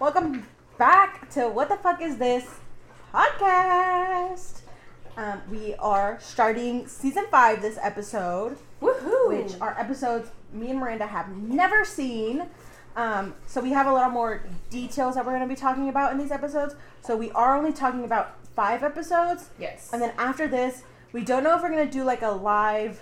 Welcome back to What the Fuck Is This podcast. Um, we are starting season five this episode, Woohoo! which are episodes me and Miranda have never seen. Um, so we have a little more details that we're going to be talking about in these episodes. So we are only talking about five episodes, yes. and then after this, we don't know if we're going to do like a live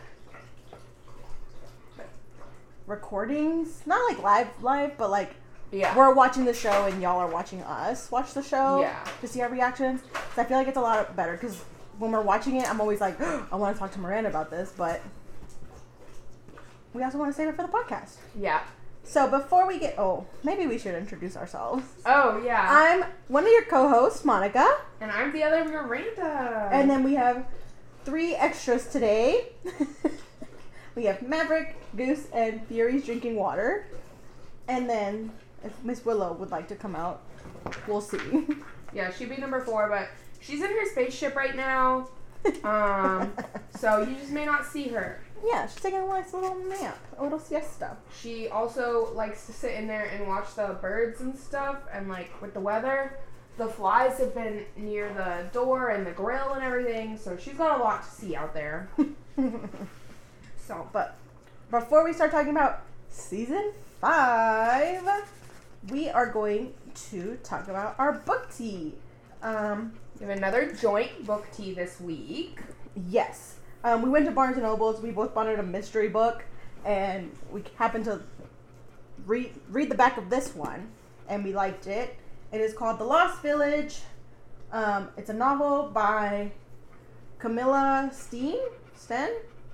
recordings, not like live live, but like yeah. we're watching the show and y'all are watching us watch the show Yeah. to see our reactions. So I feel like it's a lot better because when we're watching it, I'm always like, I want to talk to Miranda about this, but we also want to save it for the podcast. yeah. So before we get, oh, maybe we should introduce ourselves. Oh yeah. I'm one of your co-hosts, Monica, and I'm the other Miranda. and then we have three extras today. we have Maverick, Goose, and Fury's drinking water, and then if Miss Willow would like to come out, we'll see. yeah, she'd be number four, but she's in her spaceship right now. Um, so you just may not see her. Yeah, she's taking a nice little nap, a little siesta. She also likes to sit in there and watch the birds and stuff, and like with the weather, the flies have been near the door and the grill and everything, so she's got a lot to see out there. So, but before we start talking about season five, we are going to talk about our book tea. Um, We have another joint book tea this week. yes, um, we went to Barnes and Nobles. We both wanted a mystery book, and we happened to read read the back of this one, and we liked it. It is called The Lost Village. Um, it's a novel by Camilla Steen. Sten?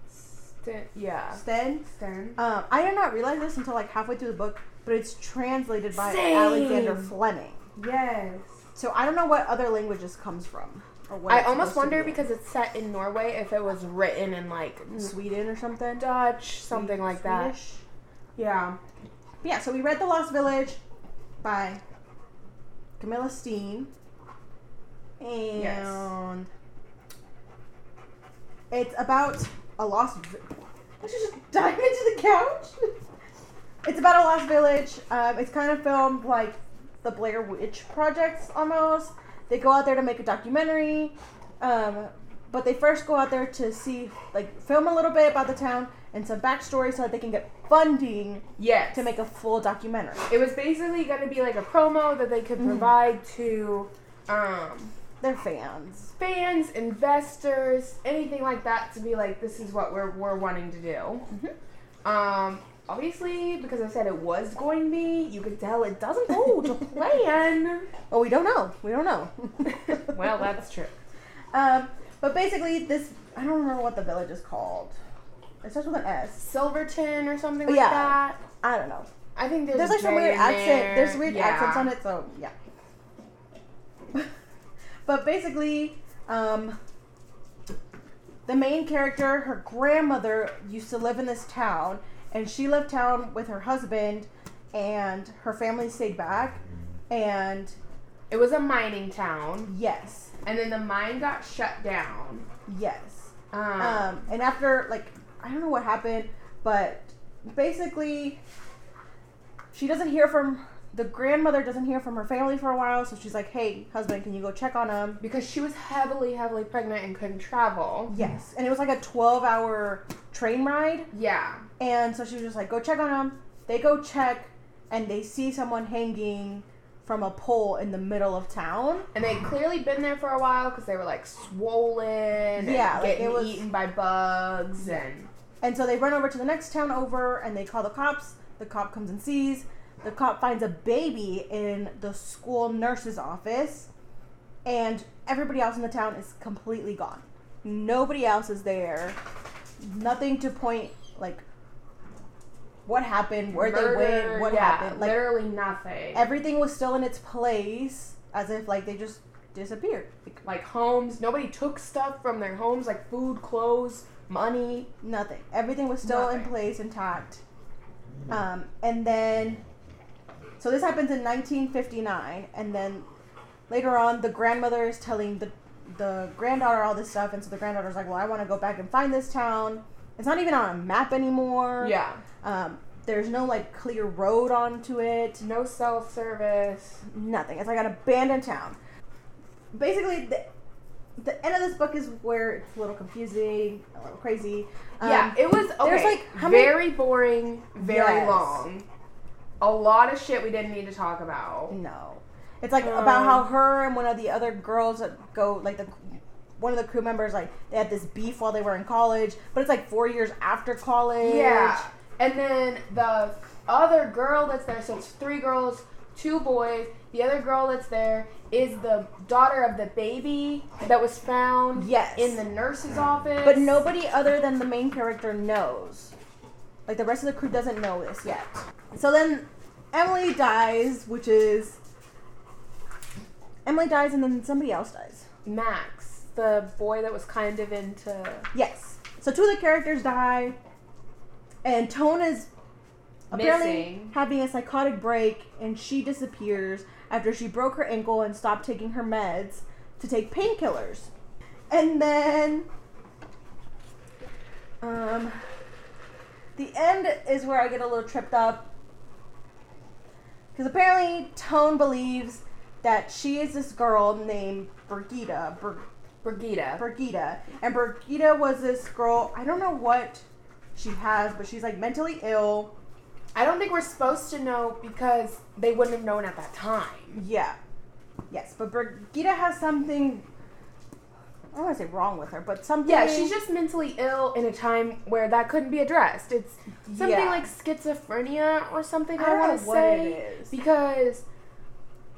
St- yeah. Sten? Sten. Um, I did not realize this until like halfway through the book, but it's translated by Same. Alexander Fleming. Yes. So I don't know what other languages comes from. I almost wonder be. because it's set in Norway if it was written in like Sweden or something. Dutch, something like that. Yeah. Yeah, so we read The Lost Village by Camilla Steen. And Yes. it's about a lost. Vi- Let's just dive into the couch. it's about a lost village. Um, it's kind of filmed like the Blair Witch projects almost. They go out there to make a documentary. Um, but they first go out there to see, like, film a little bit about the town and some backstory so that they can get funding Yes. to make a full documentary. it was basically going to be like a promo that they could Mhm. provide to um, They're fans. fans, investors, anything like that to be like, this is what we're, we're wanting to do. Mhm. Um, obviously, because I said it was going to be, you could tell it doesn't go to plan. Well, we don't know. We don't know. well, that's true. Um, but basically, this I don't remember what the village is called. It starts with an S. Silverton or something like Yeah. that. I don't know. I think there's, There's like some weird accent. there. There's weird Yeah. accents on it, so yeah. but basically, um, the main character, her grandmother used to live in this town, and she left town with her husband, and her family stayed back, and It was a mining town, yes, and then the mine got shut down. yes. Um, Um, and after like I don't know what happened, but basically she doesn't hear from the grandmother doesn't hear from her family for a while, so she's like, "Hey, husband, can you go check on them?" because she was heavily, heavily pregnant and couldn't travel. Yes, and it was like a twelve-hour train ride, Yeah. and so she was just like, "Go check on them." They go check, and they see someone hanging from a pole in the middle of town. And they'd clearly been there for a while because they were like swollen and Yeah, like, getting it was- eaten by bugs and And so they run over to the next town over and they call the cops. The cop comes and sees. The cop finds a baby in the school nurse's office. And everybody else in the town is completely gone. Nobody else is there. Nothing to point, like, what happened, where they went, what yeah, happened. Like, literally nothing. everything was still in its place as if, like, they just disappeared. Like, like homes, nobody took stuff from their homes, like food, clothes, money. Nothing. Everything was still in place, intact. Um, and then, so this happens in 1959, and then later on, the grandmother is telling the the granddaughter all this stuff, and so the granddaughter's like, "Well, I want to go back and find this town. It's not even on a map anymore." Yeah. Um, There's no like clear road onto it. No cell service. Nothing. It's like an abandoned town. Basically, the the end of this book is where it's a little confusing, a little crazy. Um, yeah, it was okay. there's, like, how many- very boring, very Yes. long. A lot of shit we didn't need to talk about. No. It's like about Um, how her and one of the other girls that go like the one of the crew members like they had this beef while they were in college, but it's like four years after college. Yeah. And then the other girl that's there, so it's three girls, two boys. The other girl that's there is the daughter of the baby that was found Yes. in the nurse's office. But nobody other than the main character knows. Like the rest of the crew doesn't know this yet. So then Emily dies, which is Emily dies and then somebody else dies. Max, the boy that was kind of into. Yes. So two of the characters die, and Tone is apparently Missing. having a psychotic break, and she disappears after she broke her ankle and stopped taking her meds to take painkillers. And then, um, the end is where I get a little tripped up. Because apparently Tone believes that she is this girl named Brigida. Br- Brigida. Brigida. And Brigida was this girl, I don't know what she has, but she's like mentally ill. I don't think we're supposed to know because they wouldn't have known at that time. Yeah. Yes, but Brigida has something I don't want to say wrong with her, but something Yeah, she's just mentally ill in a time where that couldn't be addressed. It's something Yeah. like schizophrenia or something. I I, want to say it is. because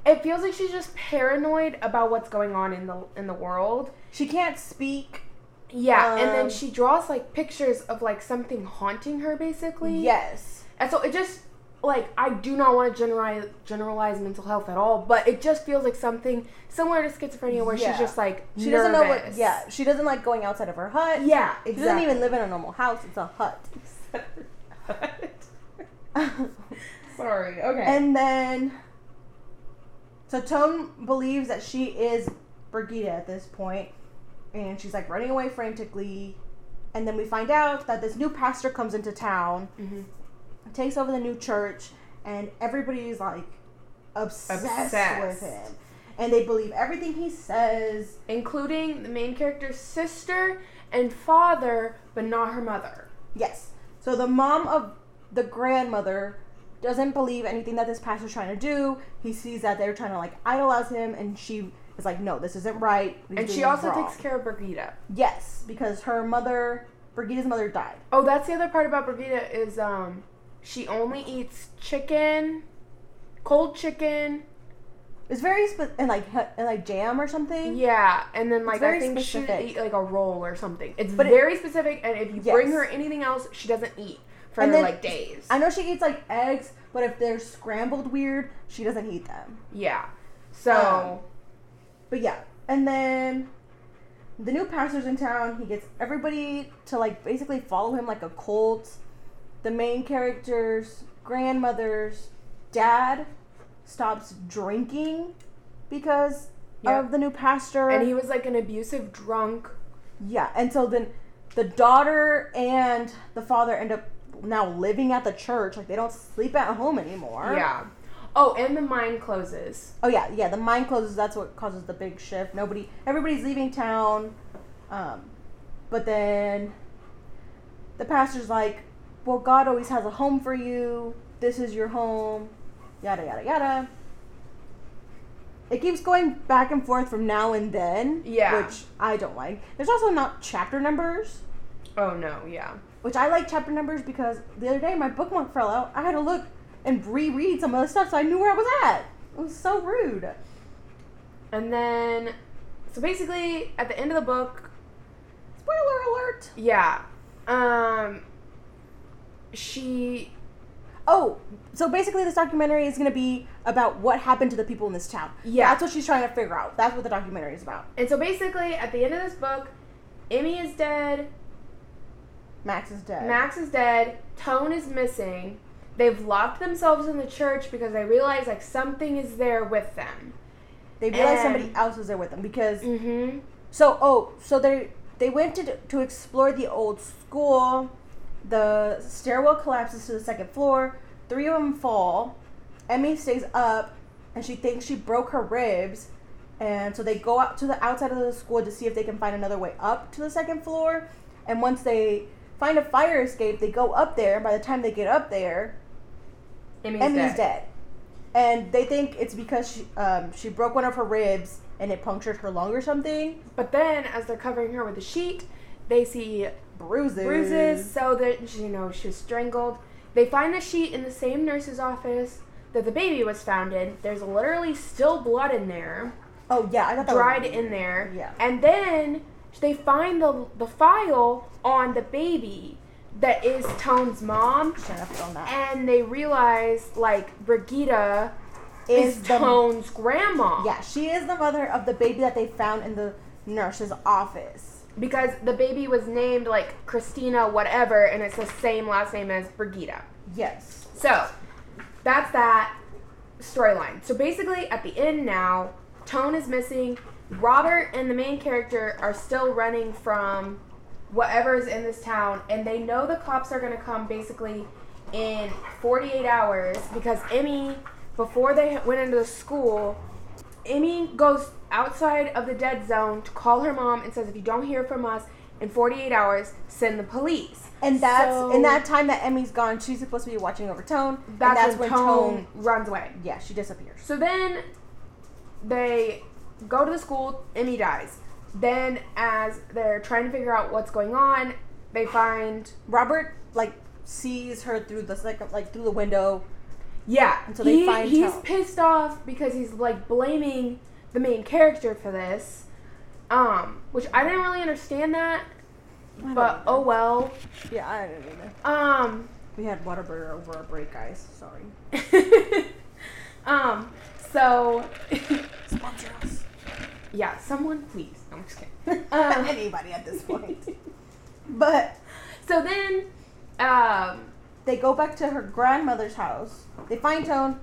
it feels like she's just paranoid about what's going on in the in the world. she can't speak. Yeah, and Um, then she draws like pictures of like something haunting her, basically. Yes. and so it just like I do not want to generalize generalize mental health at all, but it just feels like something similar to schizophrenia where Yeah. she's just like She doesn't know what yeah, she doesn't like going outside of her hut. Yeah, She doesn't even live in a normal house, it's a hut. Sorry. Okay. And then, so Tone believes that she is Brigida at this point, and she's like running away frantically. And then we find out that this new pastor comes into town, hmm takes over the new church, and everybody's like obsessed, Obsessed. with him. And they believe everything he says. including the main character's sister and father, but not her mother. Yes. So the mom of the grandmother doesn't believe anything that this pastor's trying to do. He sees that they're trying to like idolize him, and she is like, "No, this isn't right." He's And she also wrong." takes care of Brigida. Yes, because her mother, Brigida's mother, died. Oh, that's the other part about Brigida is um she only eats chicken, cold chicken. It's very spe- and like and like jam or something. Yeah, and then like I think specific. she eat like a roll or something. It's But it- very specific, and if you bring her anything else, she doesn't eat for And then- like days. I know she eats like eggs, but if they're scrambled weird, she doesn't eat them. yeah. So Um, But yeah, and then the new pastor's in town. He gets everybody to like basically follow him like a cult. The main character's grandmother's dad stops drinking because Yeah. of the new pastor. and he was like an abusive drunk. yeah, and so then the daughter and the father end up now living at the church. Like they don't sleep at home anymore. Yeah. Oh, and the mine closes. Oh yeah, yeah. The mine closes. That's what causes the big shift. Nobody, everybody's leaving town. Um, but then the pastor's like, "Well, God always has a home for you. This is your home." Yada yada yada. It keeps going back and forth from now and then. Yeah. Which I don't like. There's also not chapter numbers, Oh no, yeah. which I like chapter numbers because the other day my bookmark fell out. I had to look and reread some of the stuff so I knew where I was at. It was so rude. And then so basically at the end of the book, Spoiler alert. yeah. Um she Oh, so basically, this documentary is going to be about what happened to the people in this town. Yeah. That's what she's trying to figure out. That's what the documentary is about. and so basically at the end of this book, Emmy is dead, Max is dead. Max is dead, Tone is missing. They've locked themselves in the church because they realize like something is there with them. they realize and- somebody else is there with them because. Mm-hmm. So, oh, so they they went to to explore the old school, The stairwell collapses to the second floor. Three of them fall. Emmy stays up, and she thinks she broke her ribs. And so they go out to the outside of the school to see if they can find another way up to the second floor. And once they find a fire escape, they go up there. By the time they get up there, Emmy's, Emmy's dead. dead. And they think it's because she, um, she broke one of her ribs and it punctured her lung or something. But then, as they're covering her with a sheet, they see Bruises. bruises, so that you know she was strangled. They find the sheet in the same nurse's office that the baby was found in. There's literally still blood in there, Oh yeah, I got that dried in there. Yeah. And then they find the the file on the baby that is Tone's mom, Shouldn't have that. and they realize like Brigida Is is, the- Tone's grandma. Yeah, she is the mother of the baby that they found in the nurse's office. Because the baby was named like Christina whatever, and it's the same last name as Brigida. Yes. So that's that storyline. So basically, at the end now, Tone is missing. Robert and the main character are still running from whatever is in this town, and they know the cops are going to come basically in 48 hours because Emmy, before they went into the school, Emmy goes outside of the dead zone to call her mom and says, if you don't hear from us in 48 hours, send the police. And that's So- in that time that Emmy's gone, she's supposed to be watching over Tone. and That's, when, Tone runs away. yeah, she disappears. So then they go to the school, Emmy dies. Then, as they're trying to figure out what's going on, they find Robert like sees her through the like, like through the window. Yeah. So they he- find he's Tone. pissed off because he's like blaming the main character for this, um, which I didn't really understand that, but oh well. Yeah, I didn't either. Um, We had Whataburger over our break, guys. Sorry. um, so Sponsor us. yeah, someone please. No, I'm just kidding. Um, Anybody at this point. but So then, um, they go back to her grandmother's house. They find Tone.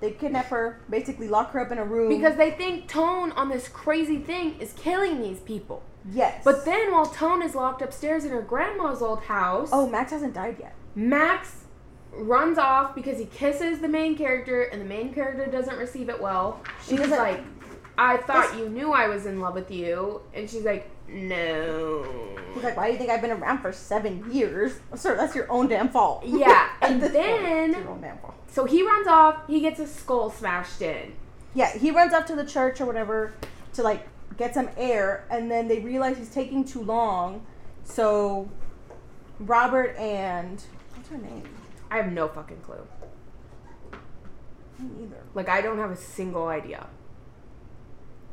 They kidnap her, basically lock her up in a room. because they think Tone on this crazy thing is killing these people. yes. But then while Tone is locked upstairs in her grandma's old house, oh, Max hasn't died yet. Max runs off because he kisses the main character and the main character doesn't receive it well. She's like, I thought you knew I was in love with you. And she's like, no. He's like, why do you think I've been around for seven years? Sir, that's your own damn fault. Yeah, and this point, then- your own damn fault. So he runs off, he gets his skull smashed in. Yeah, he runs up to the church or whatever to like get some air, and then they realize he's taking too long. So Robert and what's her name? I have no fucking clue. Me neither. Like, I don't have a single idea.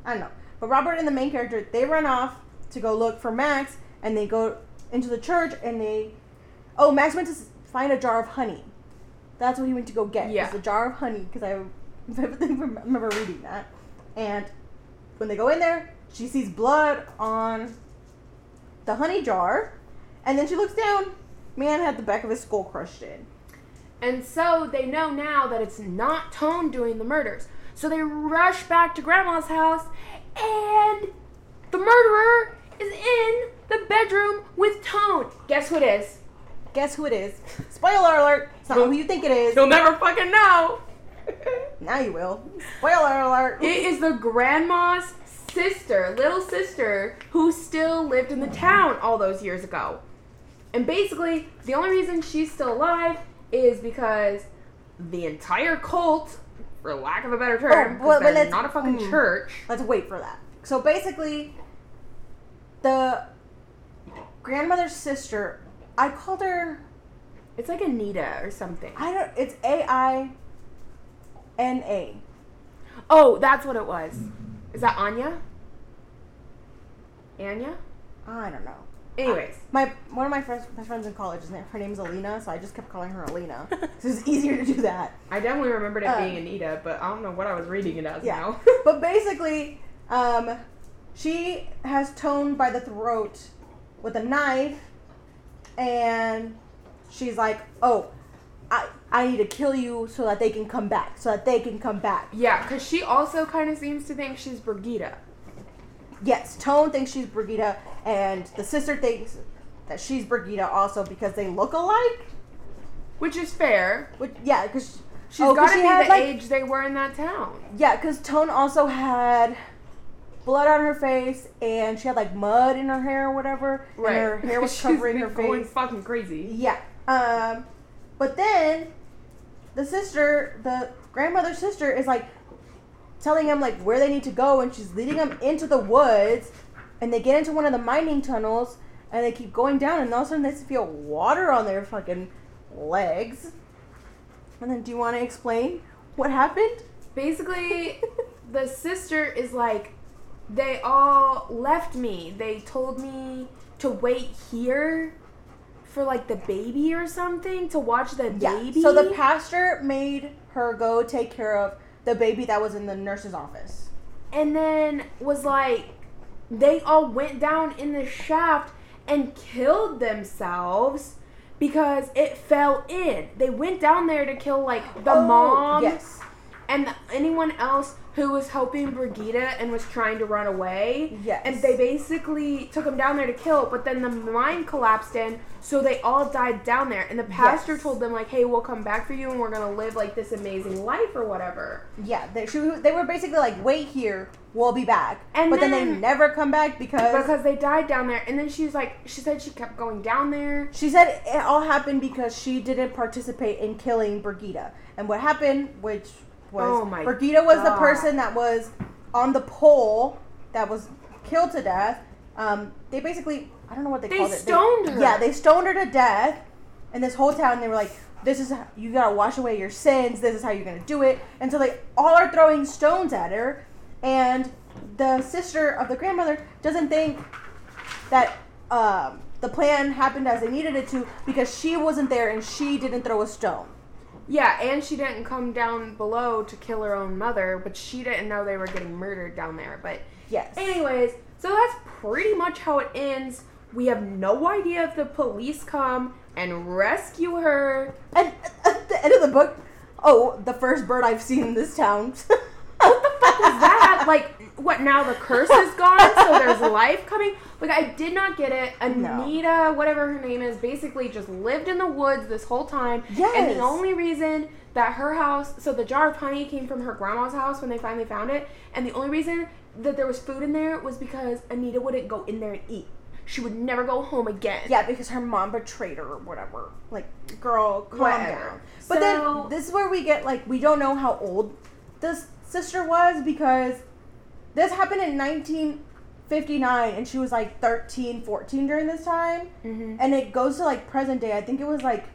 I don't know. But Robert and the main character, they run off to go look for Max, and they go into the church, and they, oh, Max went to find a jar of honey. That's what he went to go get. Yeah. a jar of honey because I vividly remember reading that. And when they go in there, she sees blood on the honey jar, and then she looks down. Man had the back of his skull crushed in. And so they know now that it's not Tone doing the murders. So they rush back to Grandma's house, and the murderer is in the bedroom with Tone. Guess who it is? Guess who it is? Spoiler alert! It's not who you think it is. You'll never fucking know. Now you will. Spoiler alert! it is the grandma's sister, little sister, who still lived in the town all those years ago. And basically, the only reason she's still alive is because the entire cult, for lack of a better term, Oh, well, but they're let's- not a fucking mm. church. Let's wait for that. So basically, the grandmother's sister, I called her. It's like Anita or something. I don't. It's A I N A. Oh, that's what it was. Is that Anya? Anya? I don't know. Anyways, My one of my friends, my friends in college, name, her name's Alina, so I just kept calling her Alina. so it's easier to do that. I definitely remembered it Um, being Anita, but I don't know what I was reading it as Yeah. now. but basically, um, she has Tone by the throat with a knife, and she's like, "Oh, I I need to kill you so that they can come back, so that they can come back." yeah, because she also kind of seems to think she's Brigitte. Yes, Tone thinks she's Brigida, and the sister thinks that she's Brigida also because they look alike. Which is fair. Which yeah, because She's Oh, got to be had, the like- age they were in that town. yeah, because Tone also had blood on her face and she had like mud in her hair or whatever, and her hair was She's covering been her going face. fucking crazy. Yeah. Um, but then the sister, the grandmother's sister, is like telling him like where they need to go, and she's leading them into the woods, and they get into one of the mining tunnels, and they keep going down, and all of a sudden they feel water on their fucking legs. And then, do you want to explain what happened? Basically, the sister is like, they all left me. They told me to wait here for like the baby or something to watch the baby. So the pastor made her go take care of the baby that was in the nurse's office. and then was like, they all went down in the shaft and killed themselves because it fell in. They went down there to kill like the Oh, mom Yes. And anyone else who was helping Brigida and was trying to run away. Yes. And they basically took him down there to kill, but then the mine collapsed in, so they all died down there. And the pastor Yes. told them like, "Hey, we'll come back for you, and we're gonna live like this amazing life or whatever." Yeah, they, she, they were basically like, wait here, we'll be back. And but then, they never come back because, Because they died down there, and then she's like, she said she kept going down there. she said it all happened because she didn't participate in killing Brigida. And what happened, which was Oh my Brigida was the person that was on the pole that was killed to death. Um, they basically, I don't know what they, They called it. stoned her. Yeah, they stoned her to death. And this whole town, they were like, this is how, you gotta wash away your sins. This is how you're gonna do it. And so they all are throwing stones at her. And the sister of the grandmother doesn't think that um, the plan happened as they needed it to because she wasn't there and she didn't throw a stone. Yeah, and she didn't come down below to kill her own mother, but she didn't know they were getting murdered down there. But Yes. Anyways, so that's pretty much how it ends. We have no idea if the police come and rescue her. And uh, at the end of the book, oh, the first bird I've seen in this town. What the fuck is that? Like, what now the curse is gone, so there's life coming? Like, I did not get it. No. Anita, whatever her name is, basically just lived in the woods this whole time. Yes. And the only reason that her house, so the jar of honey came from her grandma's house when they finally found it. And the only reason that there was food in there was because Anita wouldn't go in there and eat. She would never go home again. Yeah, because her mom betrayed her or whatever. Like, girl, calm Whatever. down. But So- then this is where we get like we don't know how old this sister was because this happened in 1959 and she was like 13, 14 during this time. hmm And it goes to like present day. I think it was like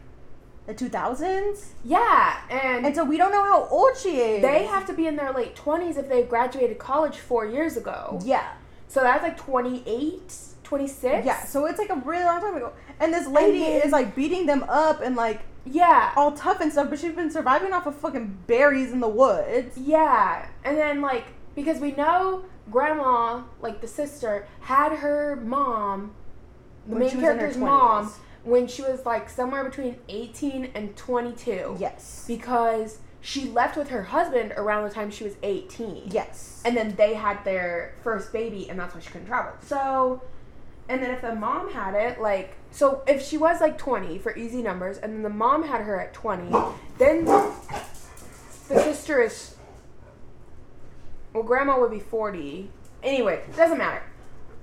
the 2000s. Yeah, and, And so we don't know how old she is. they have to be in their late 20s if they graduated college four years ago. Yeah. So that's like 28, 26? Yeah, so it's like a really long time ago. And this lady then- is like beating them up and like Yeah. all tough and stuff, but she's been surviving off of fucking berries in the woods. Yeah. And then, like, because we know grandma, like the sister, had her mom, the When main she was in her character's mom, when she was like somewhere between 18 and 22. Yes. Because she left with her husband around the time she was 18. Yes. And then they had their first baby, and that's why she couldn't travel. So, and then if the mom had it, like, so if she was like 20 for easy numbers, and then the mom had her at 20, then the sister is, well, grandma would be 40. Anyway, doesn't matter.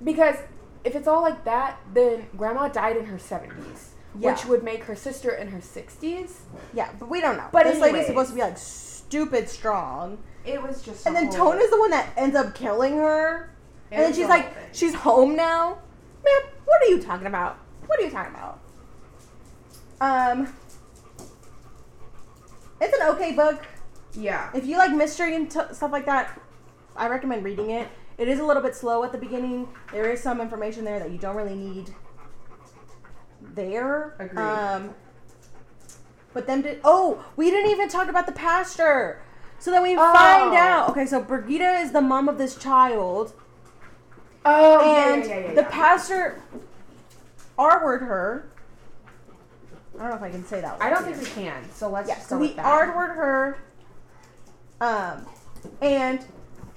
Because if it's all like that, then grandma died in her 70s, Yeah. which would make her sister in her 60s. yeah, but we don't know. But this lady's supposed to be like stupid strong. It was just. And then Tone is the one that ends up killing her. it and then she's like, thing. she's home now. Ma'am, what are you talking about? What are you talking about? Um, it's an okay book. yeah. If you like mystery and t- stuff like that, I recommend reading it. It is a little bit slow at the beginning. There is some information there that you don't really need there. Agreed. Um, but then did oh we didn't even talk about the pastor. So then we Oh. find out. Okay, so Brigida is the mom of this child, Oh, and yeah, yeah, yeah, the pastor R-word her. I don't know if I can say that. I don't here. think we can. So let's Yeah, just so go with that. R word her. Um, and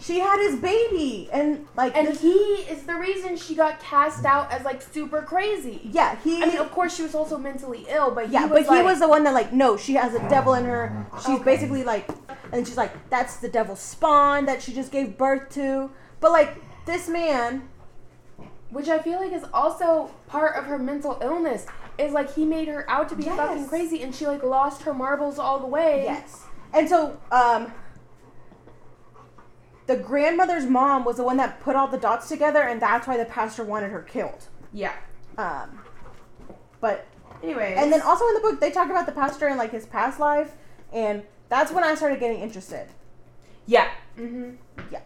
she had his baby, and like, And this- he is the reason she got cast out as like super crazy. yeah, he. I mean, of course, she was also mentally ill, but he yeah, was but he was the one that like, no, she has a devil in her. She's Okay. basically like, and she's like, that's the devil's spawn that she just gave birth to. But like, this man, which I feel like is also part of her mental illness. Is like he made her out to be Yes. fucking crazy, and she like lost her marbles all the way. yes, and so um. The grandmother's mom was the one that put all the dots together, and that's why the pastor wanted her killed. Yeah. Um, but Anyway. and then also in the book they talk about the pastor and like his past life, and that's when I started getting interested. yeah. Mhm. Yeah.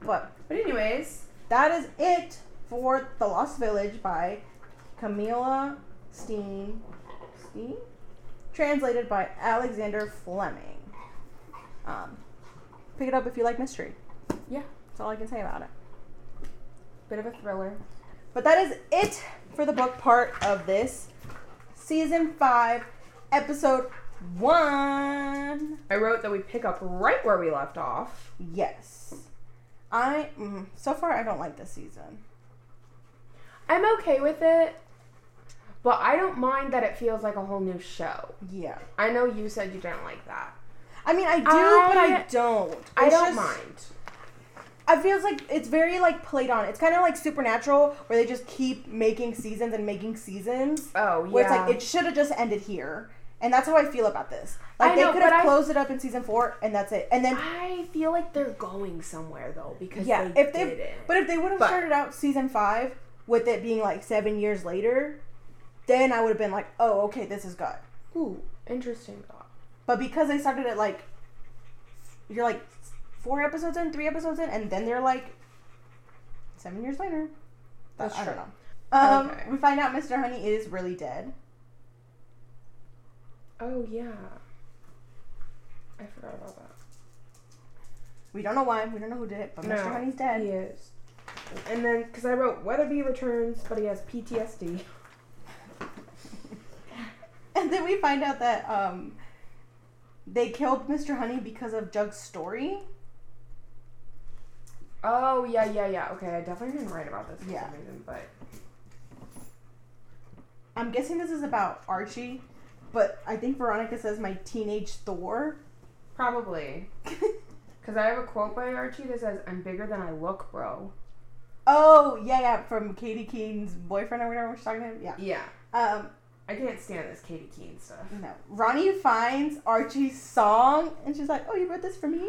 But But anyways, that is it for The Lost Village by Camilla Steen. Steen? Translated by Alexander Fleming. Um, pick it up if you like mystery. Yeah. That's all I can say about it. bit of a thriller. But that is it for the book part of this season five, episode one. I wrote that we pick up right where we left off. Yes. I mm, so far I don't like this season. I'm okay with it, but I don't mind that it feels like a whole new show. Yeah. I know you said you didn't like that. I mean I do, I- but I don't. I don't just- mind. I feels like it's very like played on. It's kind of like Supernatural, where they just keep making seasons and making seasons. Oh yeah. Where it's like it should have just ended here, and that's how I feel about this. Like I they could have I- closed it up in season four, and that's it. And then I feel like they're going somewhere though because yeah, they if they did it. but if they would have started out season five with it being like seven years later, then I would have been like, oh, okay, this is good. Ooh, interesting. But because they started it like you're like four episodes in, three episodes in, and then they're like seven years later. That's I don't true. know. Um, Okay. We find out Mr. Honey is really dead. Oh yeah. I forgot about that. We don't know why. We don't know who did it, but No, Mr. Honey's dead. He is. And then, because I wrote Weatherbee returns, but he has PTSD. And then we find out that um, they killed Mr. Honey because of Jug's story. Oh yeah, yeah, yeah. Okay, I definitely didn't write about this for Yeah. some reason, but I'm guessing this is about Archie, but I think Veronica says my teenage Thor. probably. Because I have a quote by Archie that says, "I'm bigger than I look, bro." oh, yeah, yeah, from Katy Keene's boyfriend or whatever she's talking to him. Yeah. Yeah, Um, I can't stand this Katy Keene stuff. no. Ronnie finds Archie's song and she's like, oh, you wrote this for me?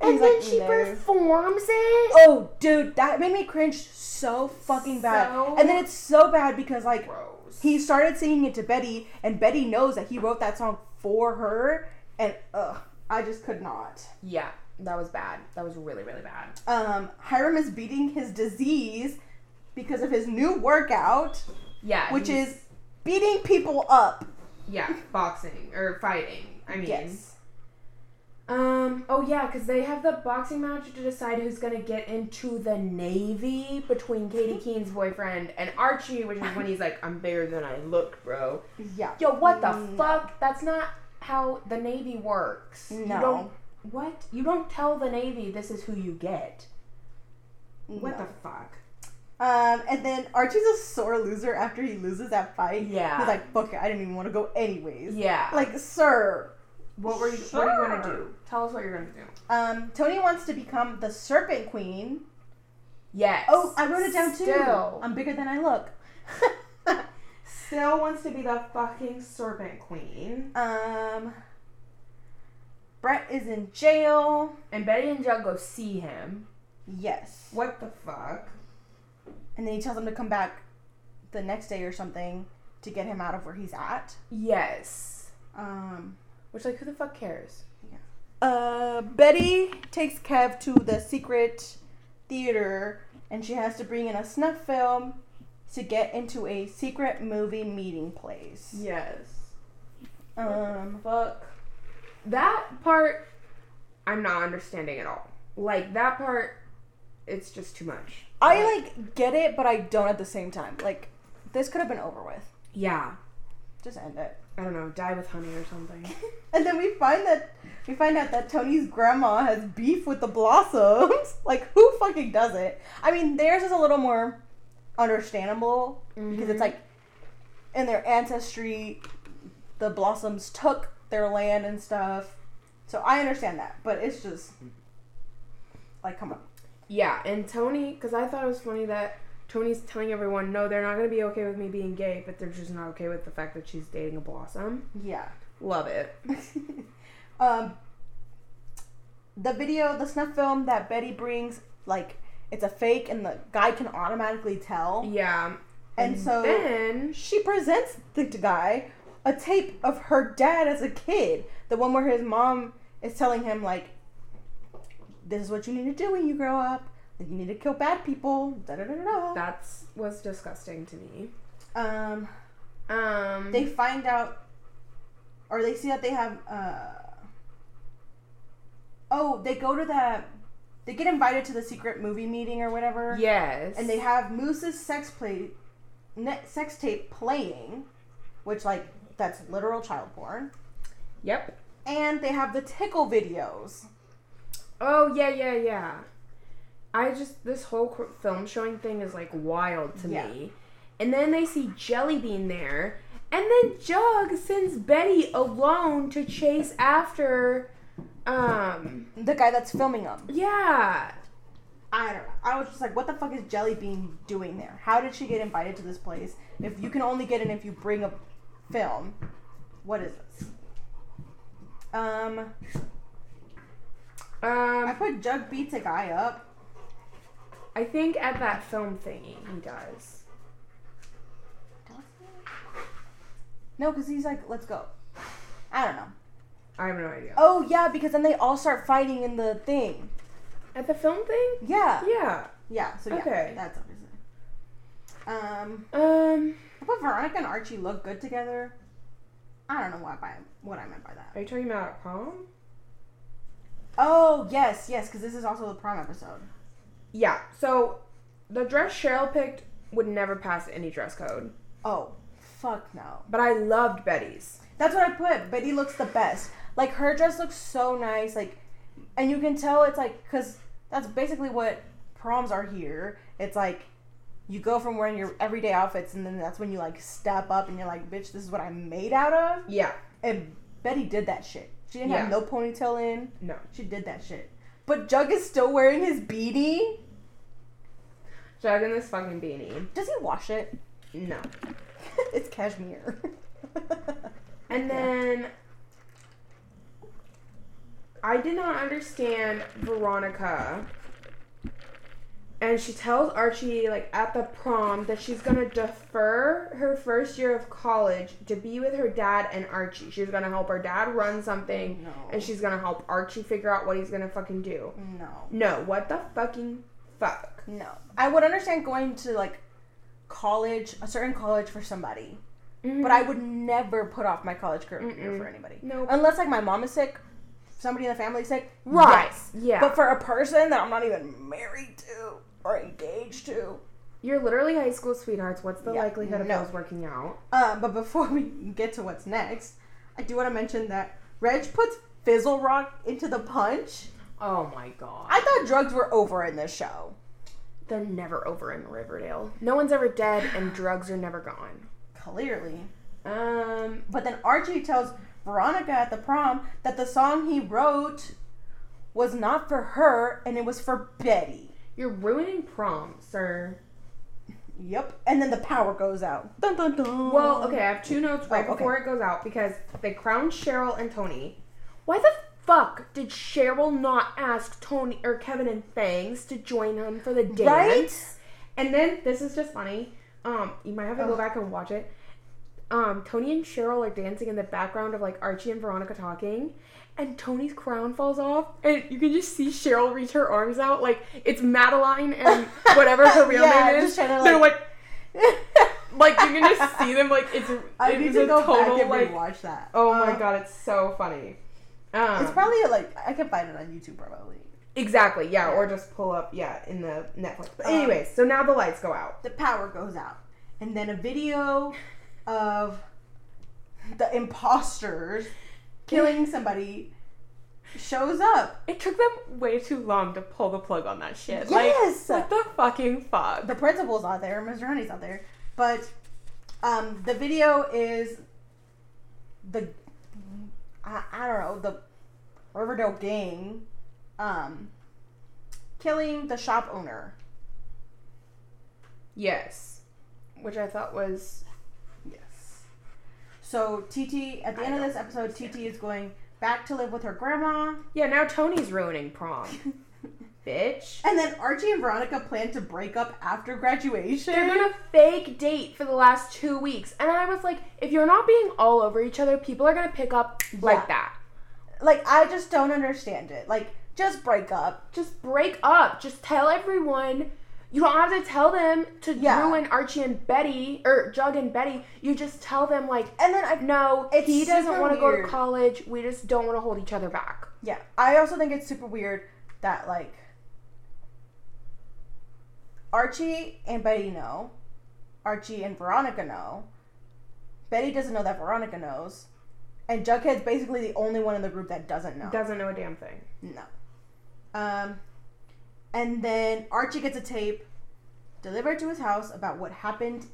And he's then like, she "No." performs it. Oh, dude, that made me cringe so fucking bad. And then it's so bad because, like, Gross. he started singing it to Betty, and Betty knows that he wrote that song for her, and ugh, I just could not. Yeah, that was bad. That was really, really bad. Um, Hiram is beating his disease because of his new workout, Yeah, which is beating people up. yeah, boxing or fighting. I mean, Yes. Um. Oh yeah, because they have the boxing match to decide who's gonna get into the navy between Katy mm-hmm. Keene's boyfriend and Archie, which is when he's like, "I'm bigger than I look, bro." Yeah. Yo, what the No. fuck? That's not how the navy works. You No. don't. What? You don't tell the navy this is who you get. Mm, what the fuck? Um, and then Archie's a sore loser after he loses that fight. Yeah. He's like, fuck it, I didn't even want to go anyways. Yeah. Like, sir. what were you? What are you gonna do? Tell us what you're gonna do. Um, Toni wants to become the Serpent Queen. Yes. Oh, I wrote it down too. Still. I'm bigger than I look. Still wants to be the fucking serpent queen. um, Brett is in jail. And Betty and Jug go see him. Yes. What the fuck? And then he tells him to come back the next day or something to get him out of where he's at. Yes. Um, Which, like, who the fuck cares? uh, Betty takes Kev to the secret theater and she has to bring in a snuff film to get into a secret movie meeting place. Yes. Um, Fuck. That part, I'm not understanding at all. Like, that part, it's just too much. I like get it, but I don't at the same time. Like, this could have been over with. Yeah. Just end it. I don't know, die with honey or something. And then we find that we find out that Toni's grandma has beef with the Blossoms. like who fucking does it? I mean, theirs is a little more understandable because it's Mhm. like in their ancestry, the Blossoms took their land and stuff. So I understand that, but it's just like, come on. Yeah, and Toni, because I thought it was funny that Toni's telling everyone, no, they're not going to be okay with me being gay, but they're just not okay with the fact that she's dating a blossom. Yeah. Love it. um, the video, the snuff film that Betty brings, like it's a fake, and the guy can automatically tell. Yeah. And so then, she presents the guy a tape of her dad as a kid, the one where his mom is telling him like, "This is what you need to do when you grow up. You need to kill bad people." Da da da da. that was disgusting to me. Um, Um, they find out, or they see that they have. uh Oh, they go to that. They get invited to the secret movie meeting or whatever. yes. and they have Moose's sex play, sex tape playing, which like that's literal child porn, Yep. and they have the tickle videos. Oh, yeah, yeah, yeah. I just, this whole film showing thing is like wild to Yeah. me. And then they see Jellybean there, and then Jug sends Betty alone to chase after, um, The guy that's filming them. yeah. I don't know. I was just like, what the fuck is Jelly Bean doing there? How did she get invited to this place? If you can only get in if you bring a film, what is this? Um, I Um, put Jug beats a guy up. I think at that film thingy he does. No, because he's like, let's go. I don't know. I have no idea. Oh yeah, because then they all start fighting in the thing. At the film thing? Yeah. Yeah. Yeah, so yeah, Okay. that's obviously. Um, Um, but Veronica and Archie look good together. I don't know what by what I meant by that. are you talking about at prom? Oh yes, yes, because this is also the prom episode. Yeah. So the dress Cheryl picked would never pass any dress code, Oh, fuck no. but I loved Betty's. That's what I put. Betty looks the best. Like her dress looks so nice. Like, and you can tell it's like because that's basically what proms are here. It's like you go from wearing your everyday outfits, and then that's when you like step up, and you're like, bitch, this is what I'm made out of. Yeah. And Betty did that shit. She didn't Yeah. have no ponytail in. No. She did that shit. But Jug is still wearing his beanie. Jug in this fucking beanie. Does he wash it? No. it's cashmere. And then I did not understand Veronica. And she tells Archie, like, at the prom, that she's gonna defer her first year of college to be with her dad and Archie. She's gonna help her dad run something, no. and she's gonna help Archie figure out what he's gonna fucking do. no. No, what the fucking fuck? No. I would understand going to like college, a certain college for somebody. But I mm-hmm. would never put off my college career Mm-mm. for anybody. Nope. Unless like my mom is sick, somebody in the family sick. Right. yes. Yeah. But for a person that I'm not even married to or engaged to. You're literally high school sweethearts. What's the Yeah, likelihood of no. those working out? Um, but before we get to what's next, I do want to mention that Reg puts Fizzle Rock into the punch. Oh my god. I thought drugs were over in this show. They're never over in Riverdale. No one's ever dead and drugs are never gone. Clearly. Um, But then Archie tells Veronica at the prom that the song he wrote was not for her and it was for Betty. You're ruining prom, sir. Yep. And then the power goes out. Dun, dun, dun. Well, okay, I have two notes right Oh, okay. before it goes out because they crowned Cheryl and Toni. Why the fuck did Cheryl not ask Toni or Kevin and Fangs to join him for the dance? Right? And then this is just funny. Um, you might have to go back and watch it. Um, Tony and Cheryl are dancing in the background of like Archie and Veronica talking, and Toni's crown falls off, and you can just see Cheryl reach her arms out like it's Madelaine and whatever her real Yeah, name is. to, They're like- like, like you can just see them like it's I it's need to a go total back and like rewatch that. oh my Uh, god, it's so funny. Um, It's probably like I can find it on YouTube probably. exactly yeah, Yeah. or just pull up yeah in the Netflix. But Um, anyways, so now the lights go out. The power goes out, and then a video of the imposters killing somebody shows up. It took them way too long to pull the plug on that shit. Yes! Like, what the fucking fuck? The principal's not there, Mr. Honey's not there. But um, the video is the I, I don't know, the Riverdale gang um killing the shop owner. Yes. Which I thought was. So TT at the end of this episode, TT is going back to live with her grandma. Yeah, now Toni's ruining prom. Bitch. And then Archie and Veronica plan to break up after graduation. They're gonna fake date for the last two weeks. And I was like, if you're not being all over each other, people are gonna pick up Yeah. like that. like I just don't understand it. Like just break up. Just break up. Just tell everyone. You don't have to tell them to Yeah. ruin Archie and Betty or Jug and Betty. You just tell them like, And then I no, It's he doesn't want to go to college. We just don't want to hold each other back. Yeah, I also think it's super weird that like Archie and Betty know, Archie and Veronica know. Betty doesn't know that Veronica knows, and Jughead's basically the only one in the group that doesn't know. Doesn't know a damn thing. No. Um, and then Archie gets a tape delivered to his house about what happened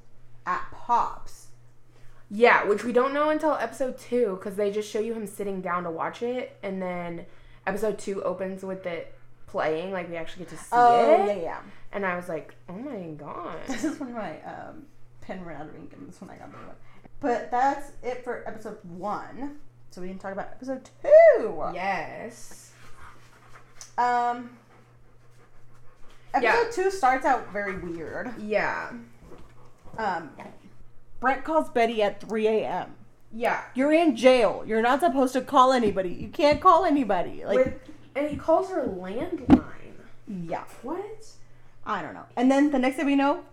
at Pops. Yeah, which we don't know until episode two because they just show you him sitting down to watch it, and then episode two opens with it playing, like we actually get to see Oh it. yeah, yeah. And I was like, oh my god. This is when my um, pen ran out of ink, and this one I got the one. But that's it for episode one. So we didn't talk about episode two. Yes. Um, episode Yeah. two starts out very weird. Yeah. Um, Brett calls Betty at 3 a.m. Yeah. You're in jail. You're not supposed to call anybody. You can't call anybody. Like, With, and he calls her landline. yeah, What? I don't know. And then the next thing we know,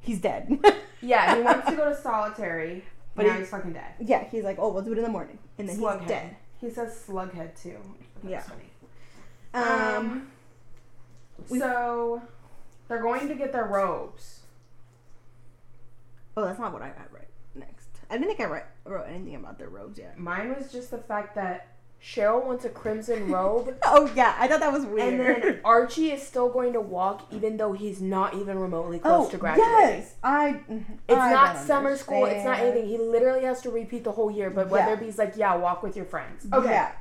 he's dead. Yeah, he wants to go to solitary, but But now he- he's fucking dead. yeah, he's like, oh, we'll do it in the morning, and then Slughead. he's dead. He says slughead too. That's Yeah. funny. Um, we- so they're going to get their robes. oh, that's not what I got right next. I didn't think I write, wrote anything about their robes yet. Mine was just the fact that Cheryl wants a crimson robe, Oh yeah, I thought that was weird. and then Archie is still going to walk even though he's not even remotely oh, close oh to graduating. yes, I. Mm, it's I not summer school. It's not anything. He literally has to repeat the whole year. But Yeah. Weatherbee's like, yeah, walk with your friends. Okay. Yeah.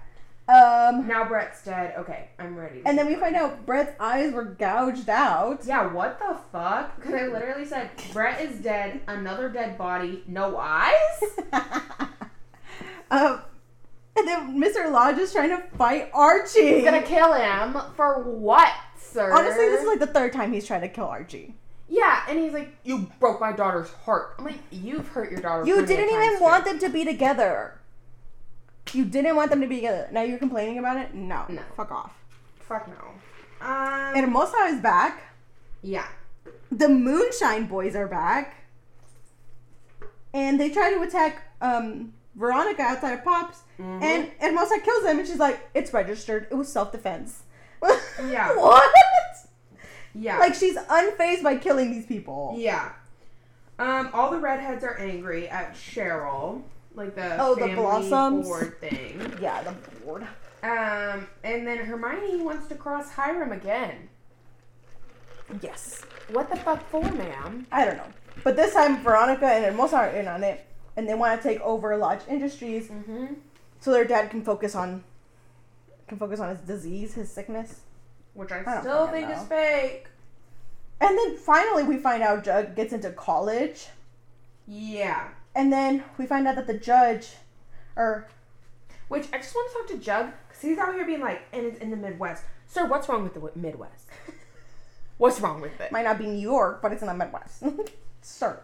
Um, Now Brett's dead. Okay, I'm ready. and then we find out Brett's eyes were gouged out. Yeah, what the fuck? Because I literally said, Brett is dead, another dead body, no eyes? um, and then Mr. Lodge is trying to fight Archie. He's gonna kill him for what, sir? Honestly, this is like the third time he's trying to kill Archie. Yeah, and he's like, you broke my daughter's heart. I'm like, you've hurt your daughter. You didn't even too." want them to be together. You didn't want them to be together. Now you're complaining about it? No. No. Fuck off. Fuck no. Um, Hermosa is back. yeah. The Moonshine Boys are back. And they try to attack um, Veronica outside of Pops. Mhm. And Hermosa kills them, and she's like, it's registered. It was self defense. Yeah. what? Yeah. Like, she's unfazed by killing these people. Yeah. Um, all the redheads are angry at Cheryl, like the Oh, the Blossoms? board thing. Yeah, the board. Um, and then Hermione wants to cross Hiram again. Yes. What the fuck for, ma'am? I don't know. But this time, Veronica and Hermosa are in on it. And they want to take over Lodge Industries Mm-hmm. so their dad can focus on can focus on his disease, his sickness. Which I, I still think is fake. And then finally we find out Jug gets into college. Yeah. And then we find out that the judge or Which I just want to talk to Jug because he's out here being like, and it's in the Midwest. Sir, what's wrong with the Midwest? what's wrong with it? might not be New York, but it's in the Midwest. Sir.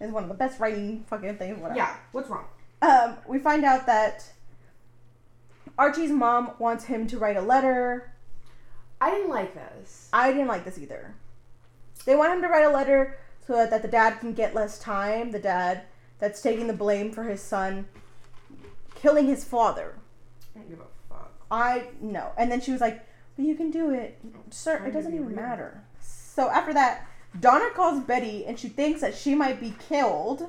It's one of the best writing fucking things, whatever. Yeah, what's wrong? Um, we find out that Archie's mom wants him to write a letter. I didn't like this. I didn't like this either. They want him to write a letter so that, that the dad can get less time. The dad that's taking the blame for his son killing his father. I don't give a fuck. I no. And then she was like, "But you can do it, sir. It doesn't even matter." So after that, Donna calls Betty, and she thinks that she might be killed.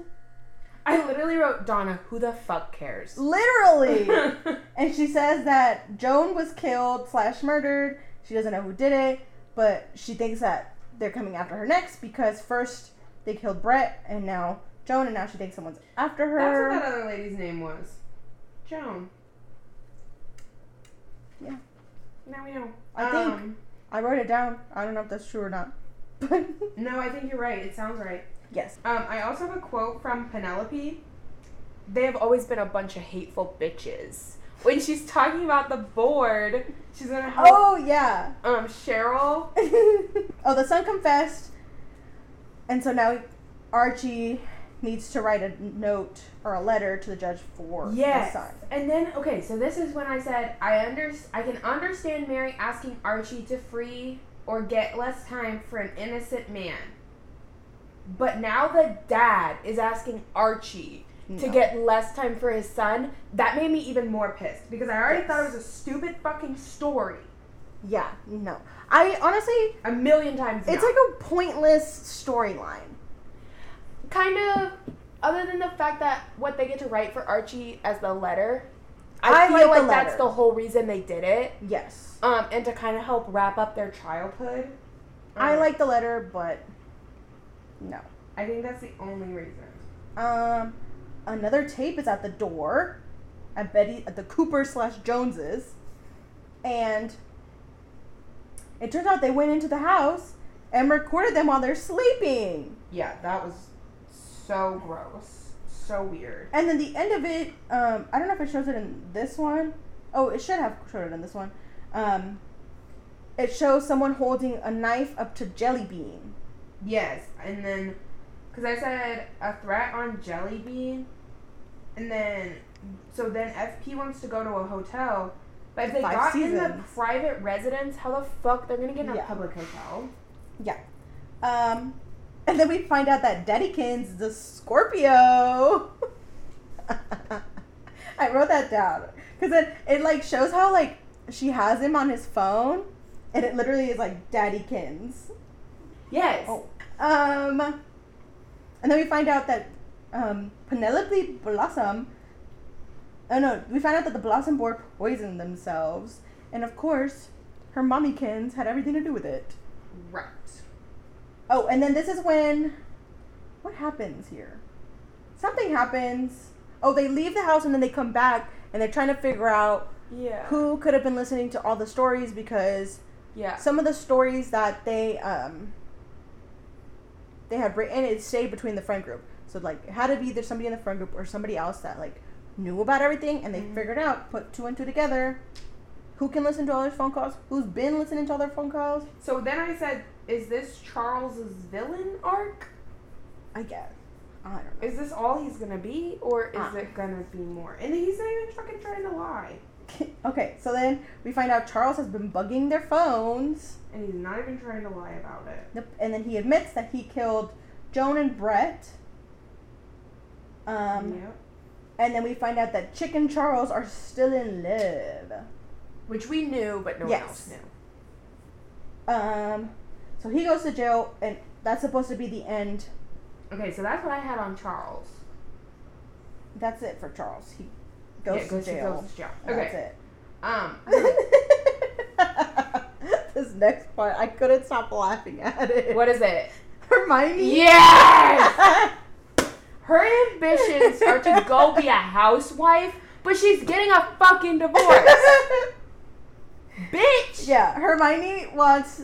I literally wrote Donna. Who the fuck cares? Literally. and she says that Joan was killed slash murdered. She doesn't know who did it, but she thinks that they're coming after her next because first they killed Brett and now Joan, and now she thinks someone's after her. That's what that other lady's name was. Joan. Yeah. Now we know. I think- Um, I wrote it down. I don't know if that's true or not. But no, I think you're right. It sounds right. yes. Um, I also have a quote from Penelope. They have always been a bunch of hateful bitches. When she's talking about the board, she's gonna help Oh yeah. um Cheryl. oh, the son confessed, and so now Archie needs to write a note or a letter to the judge for Yes. the son. And then okay, so this is when I said I under I can understand Mary asking Archie to free or get less time for an innocent man. But now the dad is asking Archie to get less time for his son. That made me even more pissed because I already Yes. thought it was a stupid fucking story. Yeah, no. I honestly, A million times. it's no. like a pointless storyline. Kind of other than the fact that what they get to write for Archie as the letter. I I, feel like like, the that's the whole reason they did it. Yes. Um, and to kind of help wrap up their childhood. I Um, like the letter, but no. I think that's the only reason. Um, another tape is at the door at Betty at the Cooper slash Joneses, and it turns out they went into the house and recorded them while they're sleeping. Yeah, that was so gross, so weird. And then the end of it, um, I don't know if it shows it in this one. Oh, it should have showed it in this one. Um, it shows someone holding a knife up to Jelly Bean. Yes, and then because I said a threat on Jelly Bean, and then so then FP wants to go to a hotel, but if they Five got in the private residence, how the fuck they're gonna get in a Yeah. public hotel? Yeah. Um, and then we find out that Daddykins is a Scorpio. I wrote that down because it it like shows how like she has him on his phone, and it literally is like Daddykins. Yes. Oh. Um, and then we find out that um, Penelope Blossom. Oh no, we find out that the Blossom board poisoned themselves, and of course, her mommykins had everything to do with it. Right. Oh, and then this is when what happens here? Something happens. Oh, they leave the house and then they come back and they're trying to figure out Yeah. who could have been listening to all the stories because Yeah. some of the stories that they um they had written it stayed between the friend group. So like it had to be either somebody in the friend group or somebody else that like knew about everything and they Mhm. figured out, put two and two together. Who can listen to all their phone calls? Who's been listening to all their phone calls? So then I said, is this Charles's villain arc? I guess. I don't know. Is this all he's gonna be, or is Ah. it gonna be more? And he's not even fucking trying to lie, okay, so then we find out Charles has been bugging their phones. and he's not even trying to lie about it. Yep, And then he admits that he killed Joan and Brett. Um, yep. And then we find out that Chick and Charles are still in love. Which we knew, but no Yes. one else knew. Um, so he goes to jail, and that's supposed to be the end. Okay, so that's what I had on Charles. That's it for Charles. He goes yeah, to goes- jail. goes to jail. That's Okay. it. Um. this next part, I couldn't stop laughing at it. what is it? Hermione? Yes. Her ambitions are to go be a housewife, but she's getting a fucking divorce, bitch. Yeah, Hermione wants.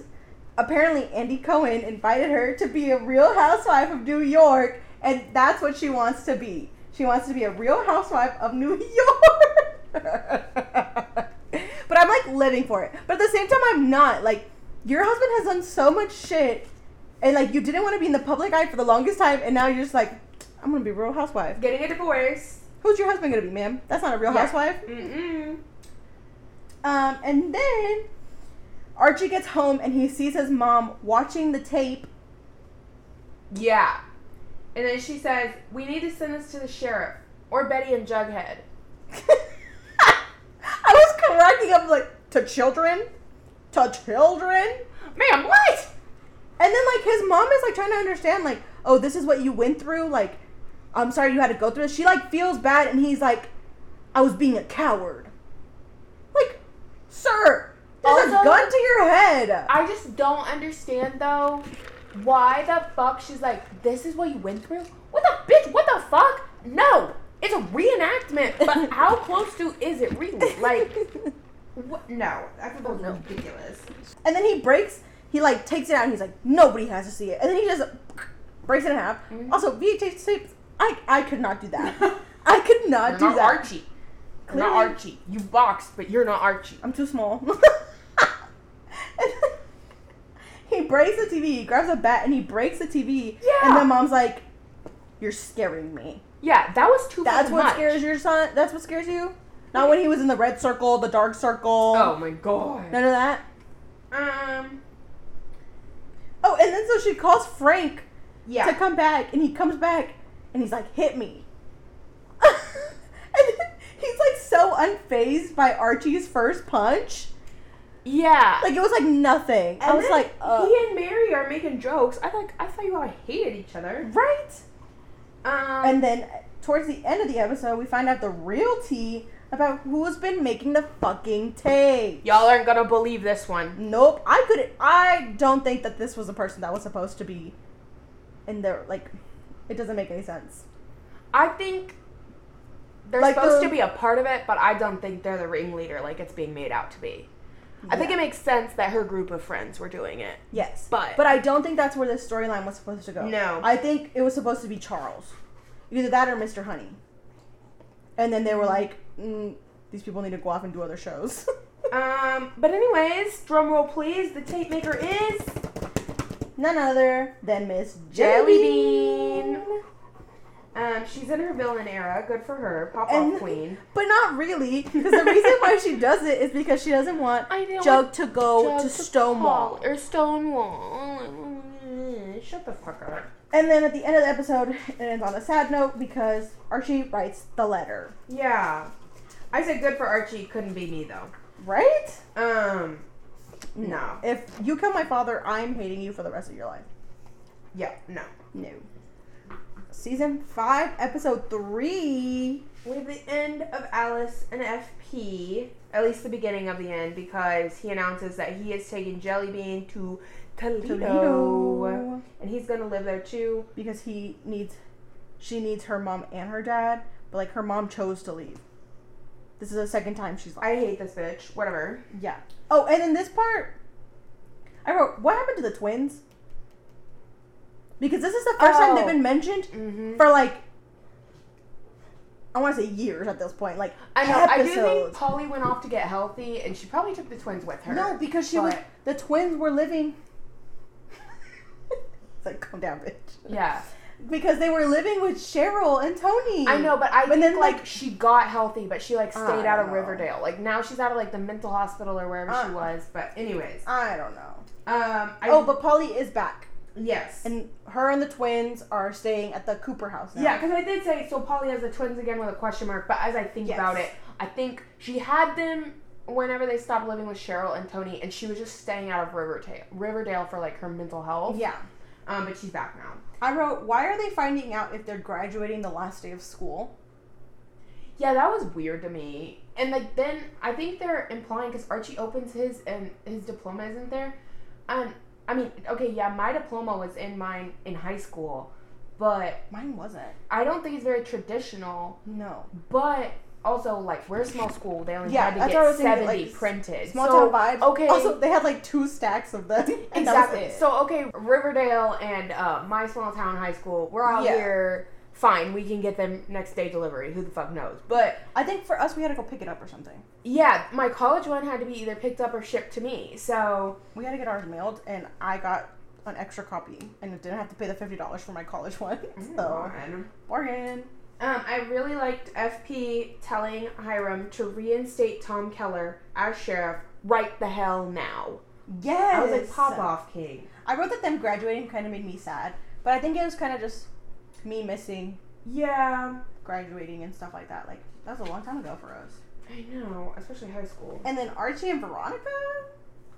Apparently, Andy Cohen invited her to be a real housewife of New York, and that's what she wants to be. She wants to be a real housewife of New York. but I'm like living for it. But at the same time, I'm not. Like, your husband has done so much shit, and like, you didn't want to be in the public eye for the longest time, and now you're just like, I'm gonna be a real housewife. Getting a divorce. Who's your husband gonna be, ma'am? That's not a real Yeah. housewife. Mm-mm. Um, and then Archie gets home and he sees his mom watching the tape. Yeah. And then she says, "We need to send this to the sheriff or Betty and Jughead." I was cracking up like to children, to children, Ma'am, what? and then like his mom is like trying to understand like, oh, this is what you went through, like, I'm sorry you had to go through this. She like feels bad, and he's like, I was being a coward. Like, sir, there's a Also- gun to your head. I just don't understand though why the fuck she's like, this is what you went through? What the bitch? What the fuck? No, it's a reenactment, but how close to is it really? Like, what? no, that's Oh, no. ridiculous. And then he breaks. He like takes it out, and he's like, nobody has to see it. And then he just breaks it in half. Mhm. Also, VHS tapes. I I could not do that. I could not You're do not that. Archie. You're not Archie. You boxed, but you're not Archie. I'm too small. He breaks the TV. He grabs a bat and he breaks the TV. Yeah. And then mom's like, "You're scaring me." Yeah, that was too. Bad. That's what much. scares your son. That's what scares you. Not when he was in the red circle, the dark circle. Oh my god. None of that. Um. Oh, and then so she calls Frank Yeah. to come back, and he comes back, and he's like, "Hit me." and then he's like so unfazed by Archie's first punch. Yeah. Like it was like nothing. I was like, uh, he and Mary are making jokes. I like. I thought you all hated each other. right. Um. And then towards the end of the episode, we find out the real tea about who's been making the fucking tape. y'all aren't gonna believe this one. Nope, I couldn't. I don't think that this was a person that was supposed to be in there. Like, it doesn't make any sense. I think they're Like supposed the- to be a part of it, but I don't think they're the ringleader like it's being made out to be. I think it makes sense that her group of friends were doing it. Yes, But- but I don't think that's where this storyline was supposed to go. No. I think it was supposed to be Charles, either that or Mr. Honey. And then they were like, mm, these people need to go off and do other shows. Um, but anyways, drum roll please. The tape maker is None other than Miss Jelly Jellybean. Bean. Um, she's in her villain era. Good for her. Pop And- off queen. But not really, because the reason why she does it is because she doesn't want I don't Jug to go Jug to to Stonewall. Or Stonewall. Shut the fuck up. And then at the end of the episode, it ends on a sad note because Archie writes the letter. Yeah. I said good for Archie. Couldn't be me though. Right? Um, no. If you kill my father, I'm hating you for the rest of your life. Yeah, no. No. Season 5, episode 3. With the end of Alice and FP, at least the beginning of the end, because he announces that he is taking Jellybean to Toledo, Toledo. and he's gonna live there too. Because he needs, she needs her mom and her dad, but like her mom chose to leave. This is the second time she's like, I hate this bitch. Whatever. yeah. Oh, and in this part, I wrote, what happened to the twins? Because this is the first time they've Oh. been mentioned Mm-hmm. for like, I want to say years at this point. Like, I know. I do think episodes. Polly went off to get healthy, and she probably took the twins with her. No, because she was the twins were living. it's like calm down, bitch. Yeah, Because they were living with Cheryl and Toni. I know, but I But think then, like, like- she got healthy, but she like stayed out of know. Riverdale. Like now she's out of like the mental hospital or wherever she was. But anyways, I don't know. um, I, oh, but Polly is back, yes, and her and the twins are staying at the Cooper house now. Yeah, because I did say so. Polly has the twins again with a question mark. But as I think Yes. about it, I think she had them whenever they stopped living with Cheryl and Toni, and she was just staying out of Riverdale, Riverdale for like her mental health. Yeah. Um, but she's back now. I wrote, why are they finding out if they're graduating the last day of school? Yeah, that was weird to me. And like then I think they're implying because Archie opens his and his diploma isn't there, and I mean, okay, yeah, my diploma was in mine in high school, but Mine wasn't. I don't think it's very traditional. No. But also, like, we're a small school. They only Yeah, had to that's what I get was thinking, 70 like, printed. Small so, town vibes. Okay. Also, they had like two stacks of them. and that was exactly. it. So, okay, Riverdale and uh, my small town high school, we're out Yeah. here. Fine, we can get them next day delivery. Who the fuck knows? But I think for us, we had to go pick it up or something. yeah, my college one had to be either picked up or shipped to me. So, We had to get ours mailed, and I got an extra copy, and didn't have to pay the fifty dollars for my college one. So bargain. Um, I really liked FP telling Hiram to reinstate Tom Keller as sheriff right the hell now. Yes. I was like, pop off, king. I wrote that them graduating kind of made me sad, but I think it was kind of just me missing Yeah, graduating and stuff like that. Like that was a long time ago for us. I know, especially high school. And then Archie and Veronica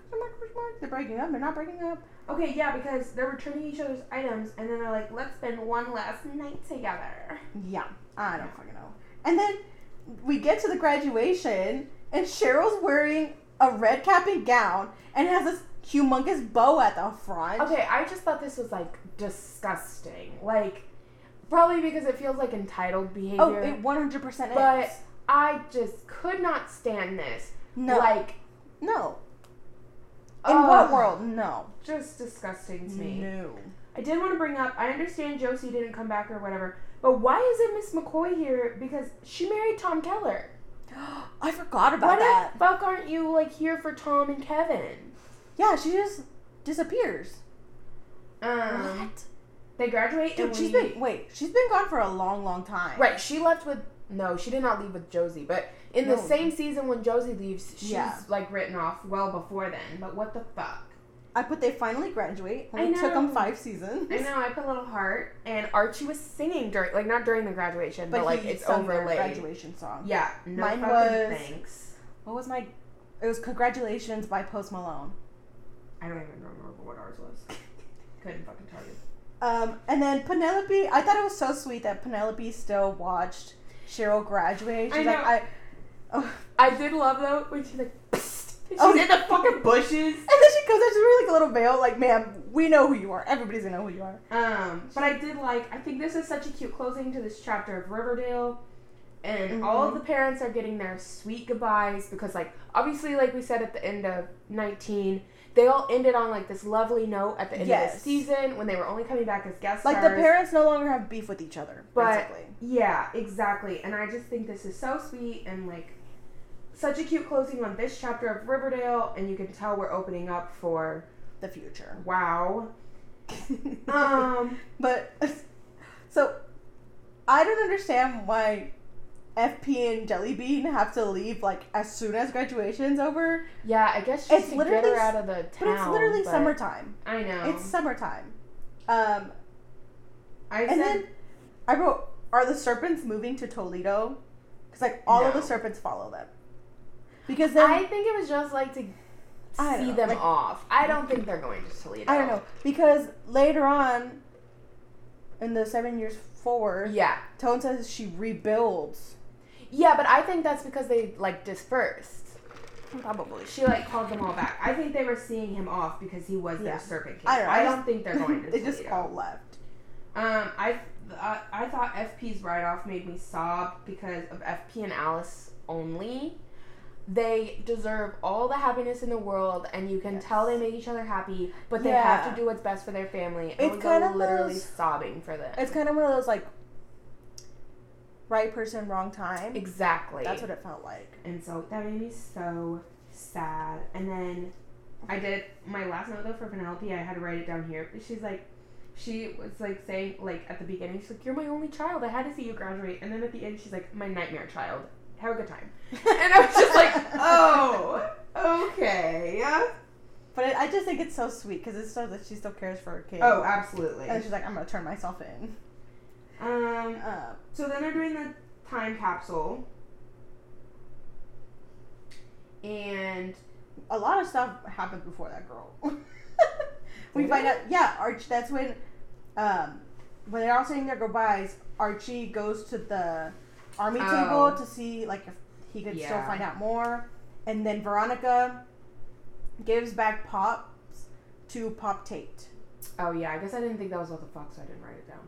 Question mark? Question mark? They're breaking up. They're not breaking up. Okay, yeah, because they're returning each other's items, and then they're like, let's spend one last night together. Yeah, I don't fucking know. And then we get to the graduation, and Cheryl's wearing a red cap and gown, and has this humongous bow at the front. Okay, I just thought this was like disgusting. Like, probably because it feels like entitled behavior. Oh, it 100% is But is. I just could not stand this. No. Like, no. In Ugh. what world? No. just disgusting to me. No. I did want to bring up. I understand Josie didn't come back or whatever, but why isn't Miss McCoy here? Because she married Tom Keller. I forgot Why about that. the fuck aren't you like here for Tom and Kevin? Yeah, she just disappears. Um, what? They graduate Dude, and she's we- been wait, she's been gone for a long, long time. right. She left with no. She did not leave with Josie, but in the same season when Josie leaves, she's Yeah. like written off well before then. But what the fuck? I put they finally graduate. I Only took them five seasons. I know. I put a little heart, and Archie was singing during, like not during the graduation, but, But like it's overlaid. graduation song. Yeah. No Mine was- thanks. What was my? It was "Congratulations" by Post Malone. I don't even remember what ours was. Couldn't fucking tell you. Um, and then Penelope. I thought it was so sweet that Penelope still watched Cheryl graduate. I She's know. like, I. Oh. I did love though when she's like, she's Oh. in the fucking bushes. And then she comes out, she's wearing like a little veil, like, ma'am, we know who you are. Everybody's gonna know who you are. Um, but I did like. I think this is such a cute closing to this chapter of Riverdale, and all of the parents are getting their sweet goodbyes because, like, obviously, like we said at the end of nineteen, they all ended on like this lovely note at the end of the season when they were only coming back as guest Like, the parents no longer have beef with each other, But- basically. Yeah, exactly. And I just think this is so sweet and like such a cute closing on this chapter of Riverdale, and you can tell we're opening up for The future. wow. Um, but, so, I don't understand why FP and Jellybean have to leave, like, as soon as graduation's over. yeah, I guess It's literally out of the town. But it's literally but summertime. I know. It's summertime. Um, I and said then I wrote, "Are the serpents moving to Toledo?" Because like all of the serpents follow them. Because then I think it was just like to I see know, them like- off. I don't think they're going to Toledo. I don't know because later on, in the seven years forward, Yeah, Tone says she rebuilds. Yeah, but I think that's because they like dispersed. Probably. She like called them all back. I think they were seeing him off because he was Yeah. their serpent king. I don't I, I don't think they're going to they just Toledo. all left. Um, I, I I thought FP's write off made me sob because of FP and Alice only. They deserve all the happiness in the world, and you can Yes. tell they make each other happy, but they have to do what's best for their family. And It's kind of literally those- sobbing for them. It's kind of one of those like right person, wrong time. exactly. That's what it felt like. And so that made me so sad. And then I did my last note though for Penelope. I had to write it down here. She's like, she was like saying like at the beginning, she's like, "You're my only child. I had to see you graduate." And then at the end, she's like, "My nightmare child. Have a good time." and I was just like, "Oh, okay." But I just think it's so sweet because it shows that she still cares for her kid. Oh, absolutely. And she's like, I'm gonna turn myself in. Um. Uh, So then they're doing the time capsule. And a lot of stuff happened before that girl. we Did find it? out, yeah, Arch. That's when, um, when they're all saying their goodbyes, Archie goes to the army Oh. table to see like if he could still find out more, and then Veronica gives back Pops to Pop Tate. oh yeah, I guess I didn't think that was what the fuck, so I didn't write it down.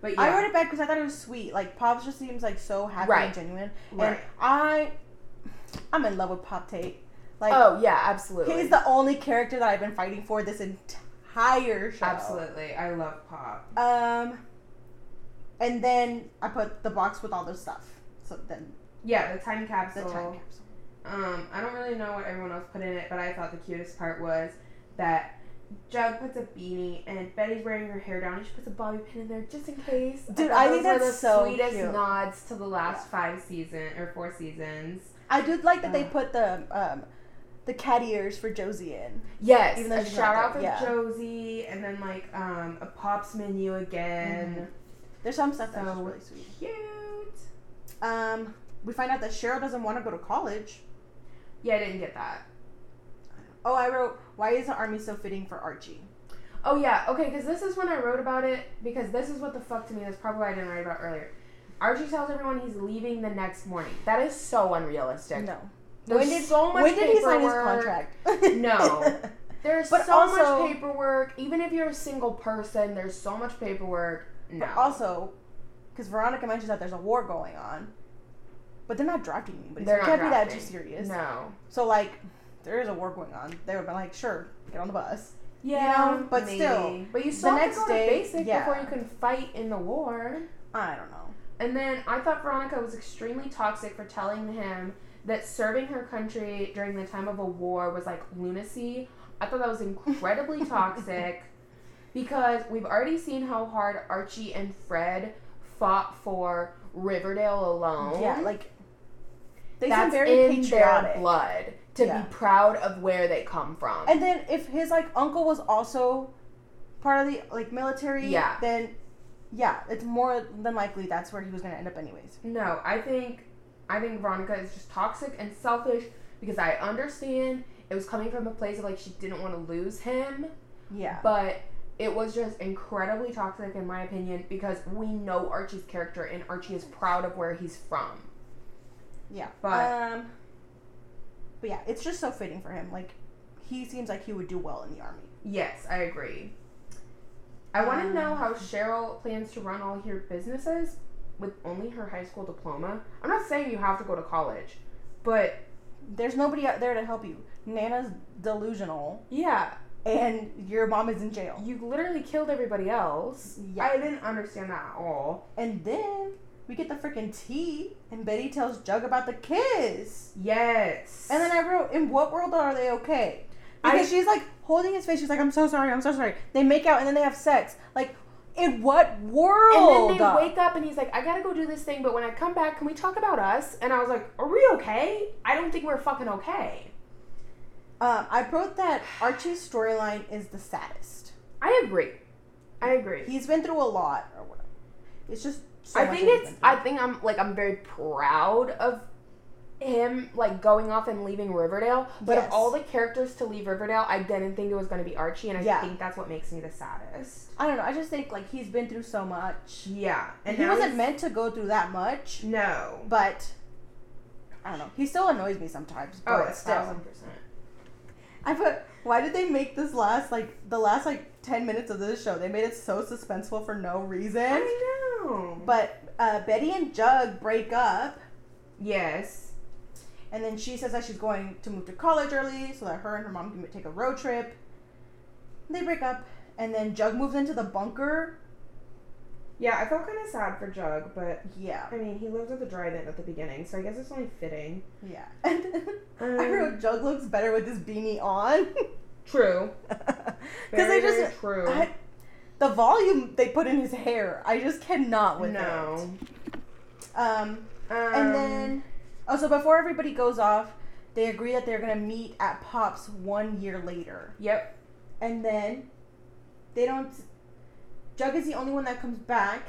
But yeah, I wrote it back because I thought it was sweet. Like Pops just seems like so happy Right. and genuine, Right. and I, I'm in love with Pop Tate. Like oh yeah, absolutely. he's the only character that I've been fighting for this entire show. Absolutely, I love Pop. Um, and then I put the box with all the stuff. So then Yeah, the time capsule. the time capsule. Um, I don't really know what everyone else put in it, but I thought the cutest part was that Jug puts a beanie and Betty's wearing her hair down and she puts a bobby pin in there just in case. Dude, thought I think that's the so sweetest cute. nods to the last Yeah. five season or four seasons. I did like that they Uh. put the um the cat ears for Josie in. Yes, Even a shout out for yeah. Josie, and then like um a Pops menu again. There's some stuff that's So- just really sweet. Cute. Um, we find out that Cheryl doesn't want to go to college. Yeah, I didn't get that. Oh, I wrote, why is the army so fitting for Archie? Oh yeah, okay, because this is when I wrote about it. Because this is what the fuck to me. That's probably why I didn't write about earlier. Archie tells everyone he's leaving the next morning. That is so unrealistic. No. There's when did, so much when did he sign his contract? No. There's But so also- much paperwork. Even if you're a single person, there's so much paperwork. No. Also, because Veronica mentions that there's a war going on, but they're not drafting anybody. So They're it not can't be that too serious. no. So like, there is a war going on. They would have been like, sure, get on the bus. Yeah, know, but maybe. still, But you still the have next day- to basic yeah. before you can fight in the war. I don't know. And then I thought Veronica was extremely toxic for telling him that serving her country during the time of a war was like lunacy. I thought that was incredibly toxic because we've already seen how hard Archie and Fred fought for Riverdale alone. Yeah, like they that's very in patriotic. their blood to Yeah. be proud of where they come from. And then if his like uncle was also part of the like military, Yeah. then yeah, it's more than likely that's where he was gonna end up anyways. No, I think I think Veronica is just toxic and selfish because I understand it was coming from a place of like she didn't want to lose him, Yeah. but it was just incredibly toxic in my opinion because we know Archie's character and Archie is proud of where he's from. Yeah. But- um But yeah, it's just so fitting for him. Like he seems like he would do well in the army. Yes, I agree. I want to Um, know how Cheryl plans to run all her businesses with only her high school diploma. I'm not saying you have to go to college, but There's nobody out there to help you. Nana's delusional yeah, and your mom is in jail. you literally killed everybody else. Yeah. I didn't understand that at all. And then we get the freaking tea and Betty tells Jug about the kiss. Yes. And then I wrote, in what world are they okay? I- Because she's like holding his face. She's like, I'm so sorry. I'm so sorry. They make out and then they have sex. Like, in what world? And then they wake up and he's like, I gotta go do this thing, but when I come back, can we talk about us? And I was like, Are we okay? I don't think we're fucking okay. Um, I wrote that Archie's storyline is the saddest. I agree. I agree. He's been through a lot, or whatever. It's just. So I think it's. I think I'm like I'm very proud of him like going off and leaving Riverdale. But Yes. of all the characters to leave Riverdale, I didn't think it was going to be Archie, and I Yeah. think that's what makes me the saddest. I don't know. I just think like he's been through so much. Yeah, And he wasn't meant to go through that much, No. but I don't know. He still annoys me sometimes. Oh, but Oh, still. thousand percent. I put. Why did they make this last like the last like ten minutes of this show? They made it so suspenseful for no reason. I know. But uh, Betty and Jug break up, yes. and then she says that she's going to move to college early so that her and her mom can take a road trip. They break up, and then Jug moves into the bunker. Yeah, I felt kind of sad for Jug, but Yeah, I mean, he lived at the drive-in at the beginning, so I guess it's only fitting. yeah. And I Um, wrote Jug looks better with his beanie on. True. Because they just true. I, the volume they put in his hair, I just cannot with no. it. Um, Um, and then oh, so before everybody goes off, they agree that they're gonna meet at Pops one year later, Yep. and then they don't. Jug is the only one that comes back,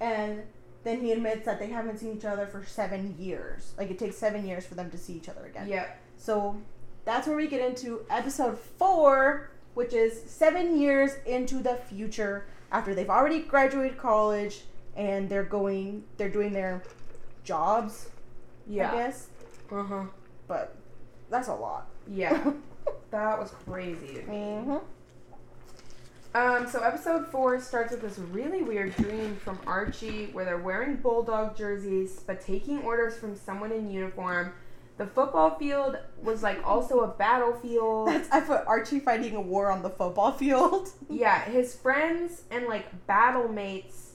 and then he admits that they haven't seen each other for seven years. Like it takes seven years for them to see each other again. Yep. So that's where we get into episode four, which is seven years into the future after they've already graduated college and they're going, they're doing their jobs, Yeah. I guess. Uh huh. But that's a lot. Yeah. that was crazy. to me. hmm Um, so episode four starts with this really weird dream from Archie where they're wearing bulldog jerseys but taking orders from someone in uniform. The football field was like also a battlefield. That's I put Archie fighting a war on the football field. yeah, his friends and like battle mates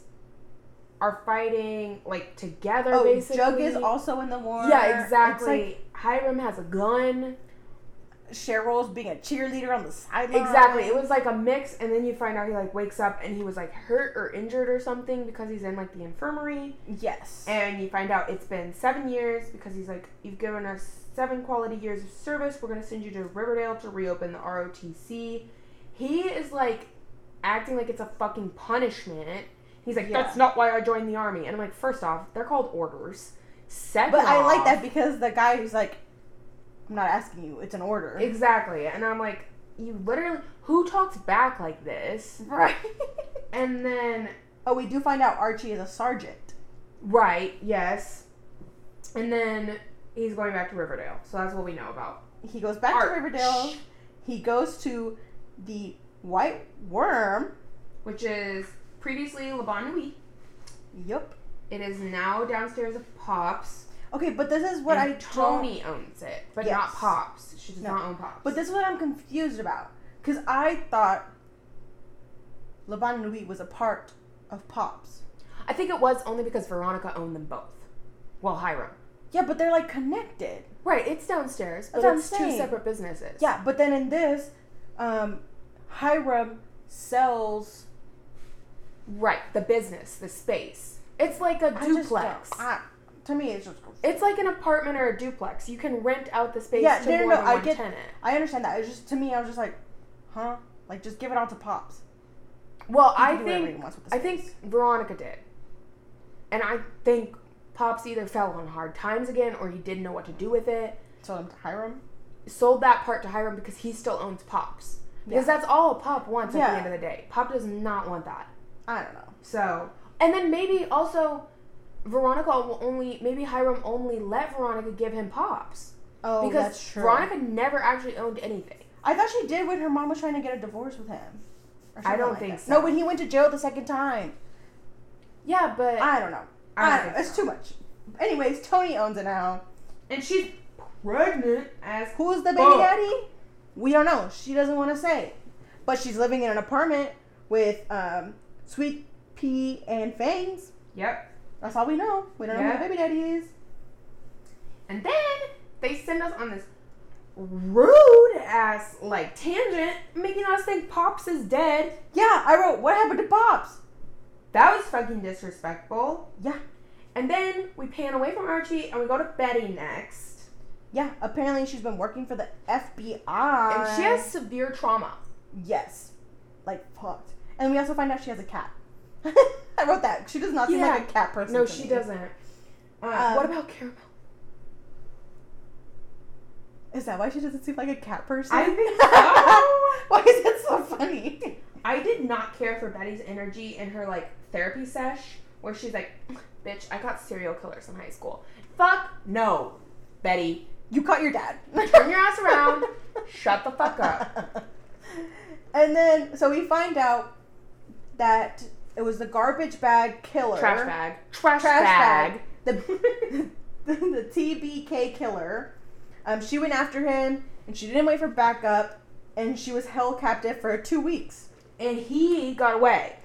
are fighting like together oh, basically. Jug is also in the war. Yeah, exactly. like Hiram has a gun. Cheryl's being a cheerleader on the sideline. Exactly. It was like a mix, and then you find out he like wakes up and he was like hurt or injured or something because he's in like the infirmary. Yes. And you find out it's been seven years because he's like, You've given us seven quality years of service. We're gonna send you to Riverdale to reopen the ROTC. He is like acting like it's a fucking punishment. He's like, Yeah. That's not why I joined the army. And I'm like, first off, they're called orders. Second But I like that because the guy who's like, I'm not asking you. It's an order. Exactly. And I'm like, you literally, who talks back like this? right. And then, oh, we do find out Archie is a sergeant. right, yes. And then he's going back to Riverdale. So that's what we know about. He goes back Arch. to Riverdale. He goes to the Whyte Wyrm. Which is previously La Bonne Nuit. Yup. It is now downstairs of Pops. Okay, but this is what and I don't- Toni owns it, but not Pops. She does No. not own Pops. But this is what I'm confused about. Because I thought La Bonne Nuit was a part of Pops. I think it was only because Veronica owned them both. Well, Hiram. Yeah, but they're like connected. Right, it's downstairs, but That's it's two separate businesses. Yeah, but then in this, um, Hiram sells. Right, the business, the space. It's like a I just duplex. don't- I- to me, it's just. It's like an apartment or a duplex. You can rent out the space Yeah, to no, more no, than I one get- tenant. I understand that. It's just to me, I was just like, huh? Like, just give it all to Pops. Well, I think he wants with the I think. Veronica did, and I think Pops either fell on hard times again or he didn't know what to do with it. So I'm Hiram. Sold that part to Hiram because he still owns Pops. Because Yeah. that's all Pop wants at the end of the day. Pop does not want that. I don't know. So, and then maybe also Veronica will only maybe Hiram only let Veronica give him Pops Oh, because that's true. Veronica never actually owned anything. I thought she did when her mom was trying to get a divorce with him. I don't like think that. so. No, when he went to jail the second time. Yeah, but I don't know. I I don't don't know. It's so. too much. Anyways, Toni owns it now. and she's pregnant as Who's the baby Fuck. daddy? We don't know. She doesn't want to say. But she's living in an apartment with um, Sweet Pea and Fangs. yep. That's all we know. We don't know who the baby daddy is. And then they send us on this rude ass like tangent, making us think Pops is dead. Yeah, I wrote, what happened to Pops? That was fucking disrespectful. Yeah. And then we pan away from Archie and we go to Betty next. Yeah, apparently she's been working for the FBI. And she has severe trauma. Yes. Like, fucked. And we also find out she has a cat. I wrote that. She does not seem Yeah. like a cat person. No, she me. doesn't. Uh, Um, what about Caramel? Is that why she doesn't seem like a cat person? I think so. why is that so funny? I did not care for Betty's energy in her like therapy sesh where she's like, "Bitch, I got serial killers in high school." Fuck no, Betty. You caught your dad. Turn your ass around. Shut the fuck up. And then, so we find out that it was the garbage bag killer. Trash bag. Trash, Trash bag. bag. The, the TBK killer. Um, she went after him, and she didn't wait for backup, and she was held captive for two weeks. And he got away.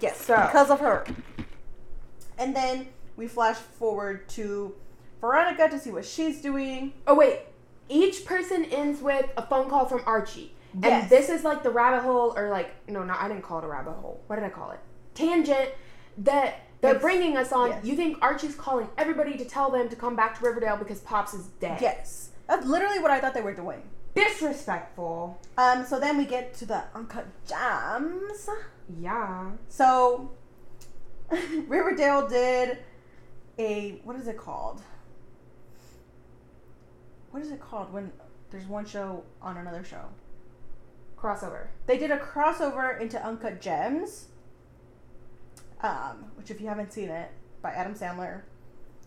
Yes, So- because of her. And then we flash forward to Veronica to see what she's doing. Oh wait. Each person ends with a phone call from Archie. And Yes. this is like the rabbit hole, or like, no, no, I didn't call it a rabbit hole. What did I call it? Tangent that they're It's- bringing us on. yes. You think Archie's calling everybody to tell them to come back to Riverdale because Pops is dead. Yes, that's literally what I thought they were doing. Disrespectful. Um, so then we get to the uncut gems. Yeah. So Riverdale did a what is it called? What is it called when there's one show on another show? Crossover. They did a crossover into Uncut Gems, um, which if you haven't seen it, by Adam Sandler.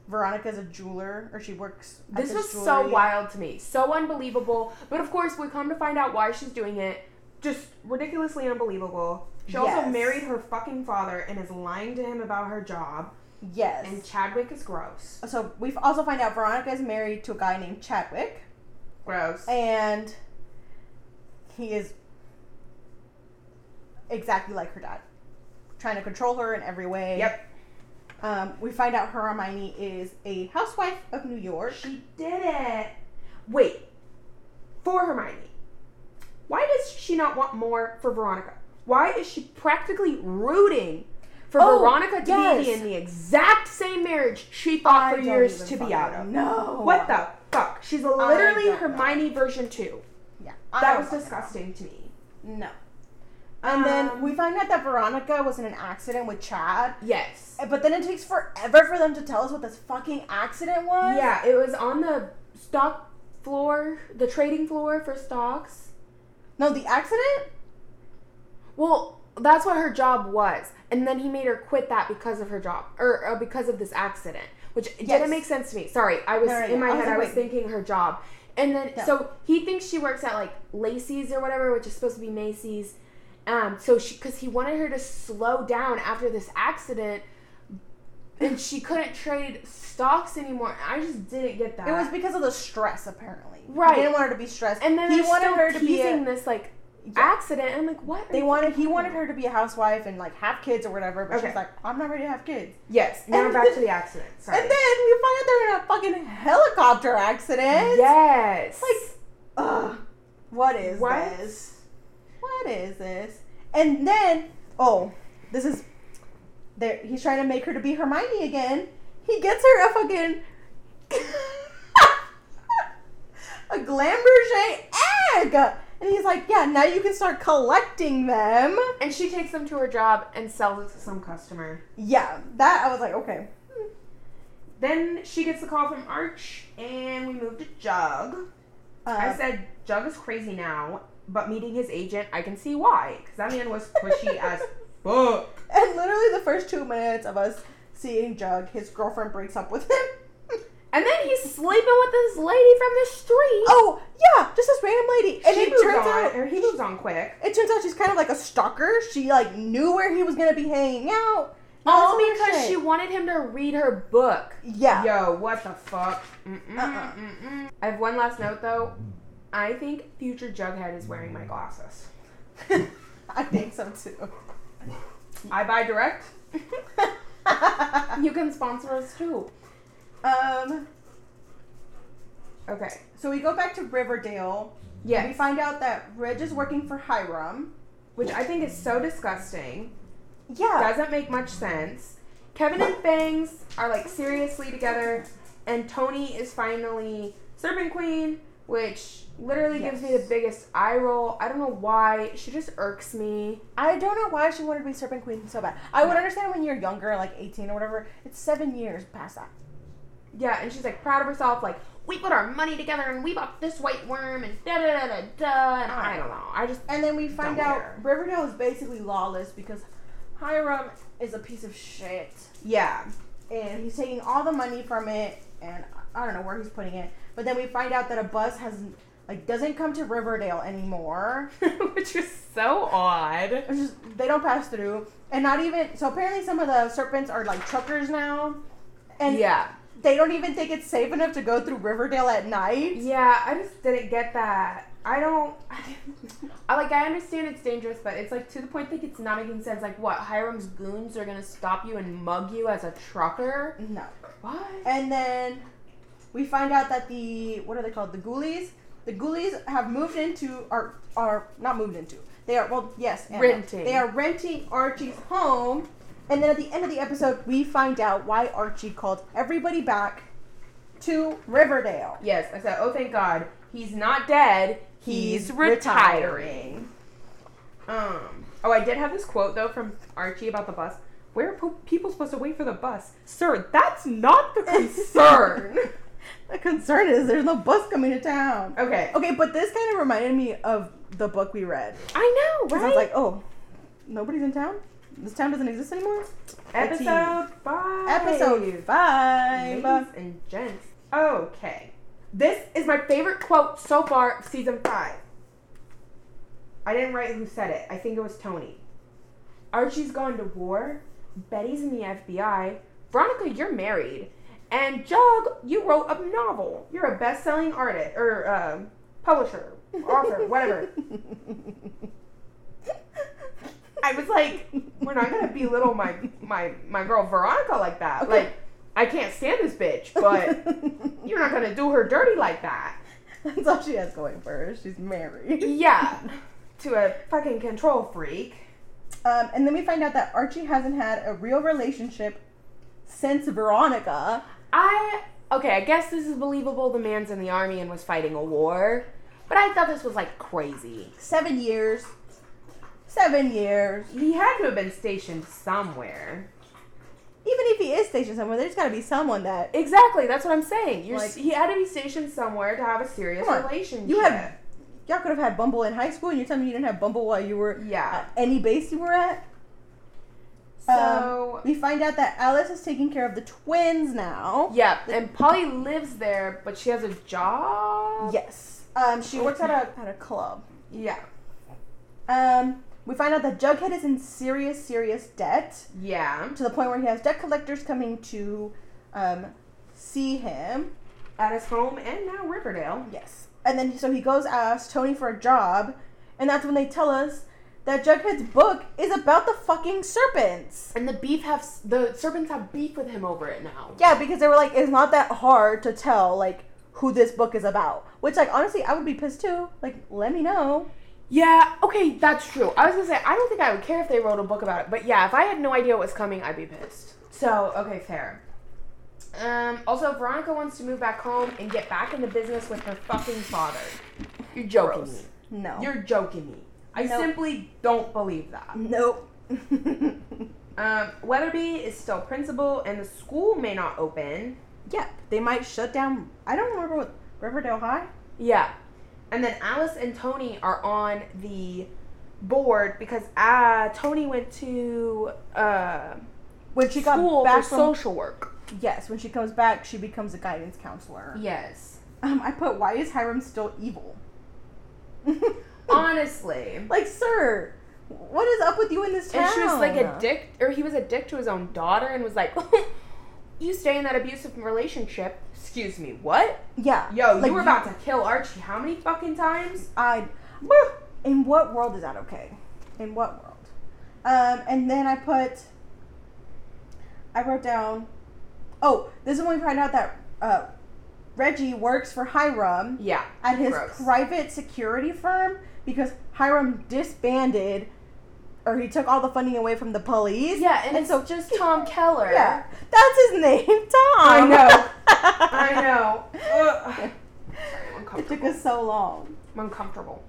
Veronica's a jeweler, or she works. This was so wild to me. So unbelievable. But of course, we come to find out why she's doing it. Just ridiculously unbelievable. She also married her fucking father and is lying to him about her job. Yes. And Chadwick is gross. so we also find out Veronica is married to a guy named Chadwick, Gross. and he is exactly like her dad, trying to control her in every way. Yep. Um, we find out her Hermione is a housewife of New York. She did it. Wait. For Hermione. Why does she not want more for Veronica? Why is she practically rooting for Oh, Veronica to yes. be in the exact same marriage she fought for years to be out of? No. What the fuck? She's literally don't know. Hermione version 2. Yeah. That was disgusting to me. No. And then Um, we find out that Veronica was in an accident with Chad. Yes. But then it takes forever for them to tell us what this fucking accident was. Yeah, it was on the stock floor, the trading floor for stocks. No, the accident. Well, that's what her job was, and then he made her quit that because of her job or uh, because of this accident, which Yes. didn't make sense to me. Sorry, I was No, in my I head. I was thinking her job, and then No. so he thinks she works at like Lacey's or whatever, which is supposed to be Macy's. Um, so she because he wanted her to slow down after this accident, and she couldn't trade stocks anymore. I just didn't get that. It was because of the stress, apparently. Right. He didn't want her to be stressed. and then he wanted her to be. A, this like Yeah. accident. And I'm like, what? they wanted. He wanted her to be a housewife and like have kids or whatever. But Okay. she's like, I'm not ready to have kids. Yes. Now And back then- to the accident. Sorry. And then we find out they're in a fucking helicopter accident. yes. Like, ugh. What is What? this? What is this? And then, oh, this is. There, he's trying to make her to be Hermione again. He gets her a fucking a Glamberger egg, and he's like, "Yeah, now you can start collecting them." and she takes them to her job and sells it to some customer. Yeah, that I was like, okay. Then she gets the call from Arch, and we move to Jug. I Uh, said Jug is crazy now, but meeting his agent, I can see why, because that man was pushy as fuck. and literally the first two minutes of us seeing Jug, his girlfriend breaks up with him. And then he's sleeping with this lady from the street. Oh yeah, just this random lady, and she it turns on, out or he moves on quick. it turns out she's kind of like a stalker. She like knew where he was gonna be hanging out. All because she wanted him to read her book. yeah. Yo, what the fuck? Uh-uh. I have one last note though. I think future Jughead is wearing my glasses. I think so too. I buy direct. You can sponsor us too. um. Okay. So we go back to Riverdale. Yeah. We find out that Reg is working for Hiram. Which I think is so disgusting. Yeah. Doesn't make much sense. Kevin and Fangs are like seriously together, and Toni is finally Serpent Queen, which literally gives me the biggest eye roll. I don't know why. She just irks me. I don't know why she wanted to be Serpent Queen so bad. I would understand when you're younger, like 18 or whatever. It's seven years past that. Yeah, and she's like proud of herself, like, we put our money together and we bought this Whyte Wyrm and da da da da da. And I don't know. I just And then we find out care. Riverdale is basically lawless because Hiram is a piece of shit. yeah. And he's taking all the money from it and I don't know where he's putting it. But then we find out that a bus has like doesn't come to Riverdale anymore. Which is so odd. Just they don't pass through. And not even so apparently some of the serpents are like truckers now. And yeah. they don't even think it's safe enough to go through Riverdale at night. Yeah, I just didn't get that. I don't. I like. I understand it's dangerous, but it's like to the point that it's not making sense. Like, what? Hiram's goons are gonna stop you and mug you as a trucker? No. What? And then we find out that the what are they called? The ghoulies. The ghoulies have moved into are are not moved into. They are well yes and no. Renting. They are renting Archie's home. And then at the end of the episode, we find out why Archie called everybody back to Riverdale. Yes, I said. Oh, thank God, he's not dead. He's, retiring. Um. Oh, I did have this quote though from Archie about the bus. Where are po- people supposed to wait for the bus, sir? That's not the concern. The concern is there's no bus coming to town. okay. Okay, but this kind of reminded me of the book we read. I know, right? I was like, oh, nobody's in town? This town doesn't exist anymore? Episode five. Episode five. Ladies and gents. Okay. This is my favorite quote so far of season five. I didn't write who said it. I think it was Toni. Archie's gone to war. Betty's in the FBI. Veronica, you're married. And Jug, you wrote a novel. You're a best-selling artist or uh, publisher, author, whatever. I was like, we're not gonna belittle my my my girl Veronica like that. Okay. Like, I can't stand this bitch, but you're not gonna do her dirty like that. That's all she has going for her. She's married. Yeah, to a fucking control freak. Um, and then we find out that Archie hasn't had a real relationship since Veronica. I okay, I guess this is believable. The man's in the army and was fighting a war, but I thought this was like crazy. Seven years. Seven years. He had to have been stationed somewhere. Even if he is stationed somewhere, there's got to be someone that Exactly, that's what I'm saying. You're, Like- he had to be stationed somewhere to have a serious on, relationship. you had. Y'all could have had Bumble in high school, and you're telling me you didn't have Bumble while you were yeah. at any base you were at. So We find out that Alice is taking care of the twins now. yeah, and Polly lives there, but she has a job. Yes. Um, she works at a at a club. Yeah. Um, we find out that Jughead is in serious, serious debt Yeah. to the point where he has debt collectors coming to um, see him. At his home and now Riverdale. Yes. And then so he goes ask Toni for a job, and that's when they tell us that Jughead's book is about the fucking serpents. And the beef have the serpents have beef with him over it now. Yeah, because they were like, it's not that hard to tell like who this book is about. Which like honestly, I would be pissed too. Like, let me know. Yeah, okay, that's true. I was gonna say I don't think I would care if they wrote a book about it, but yeah, if I had no idea what was coming, I'd be pissed. So okay, fair. Um, also, Veronica wants to move back home and get back into business with her fucking father. You're joking Gross. me. No. You're joking me. I Nope. simply don't believe that. nope. Um, Weatherbee is still principal, and the school may not open. Yep, they might shut down. I don't remember what Riverdale High. Yeah. And then Alice and Toni are on the board because uh, Toni went to uh, When she got back for from social work. yes, when she comes back, she becomes a guidance counselor. Yes. Um, I put why is Hiram still evil? Honestly. like, sir, what is up with you in this town? And she was like a dick, or he was a dick to his own daughter and was like, You stay in that abusive relationship. Excuse me, what? Yeah. Yo, like, you were about to kill Archie how many fucking times? I. In what world is that okay? In what world? Um, and then I put. I wrote down. Oh, this is when we find out that uh, Reggie works for Hiram Yeah. at his gross. private security firm because Hiram disbanded, or he took all the funding away from the police. Yeah, and, And it's so- just Tom Keller. Yeah, that's his name, Tom. I know. I know. Ugh. Sorry, It took us so long. I'm uncomfortable.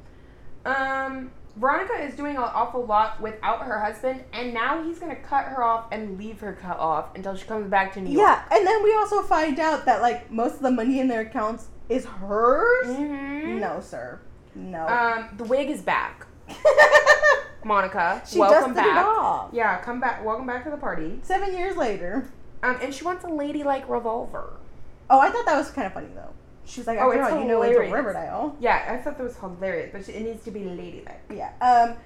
Um, Veronica is doing an awful lot without her husband, and now he's gonna cut her off and leave her cut off until she comes back to New York. Yeah, and then we also find out that like most of the money in their accounts is hers. hmm No, sir. No. Um, the wig is back. Monica, she welcome dusted it back. off. Yeah, come back. Welcome back to the party. Seven years later. Um, and she wants a ladylike revolver. Oh, I thought that was kind of funny though. She's like, Oh, it's you know, it's a hilarious. Riverdale. Yeah, I thought that was hilarious, but she, it needs to be ladylike. Yeah. Um,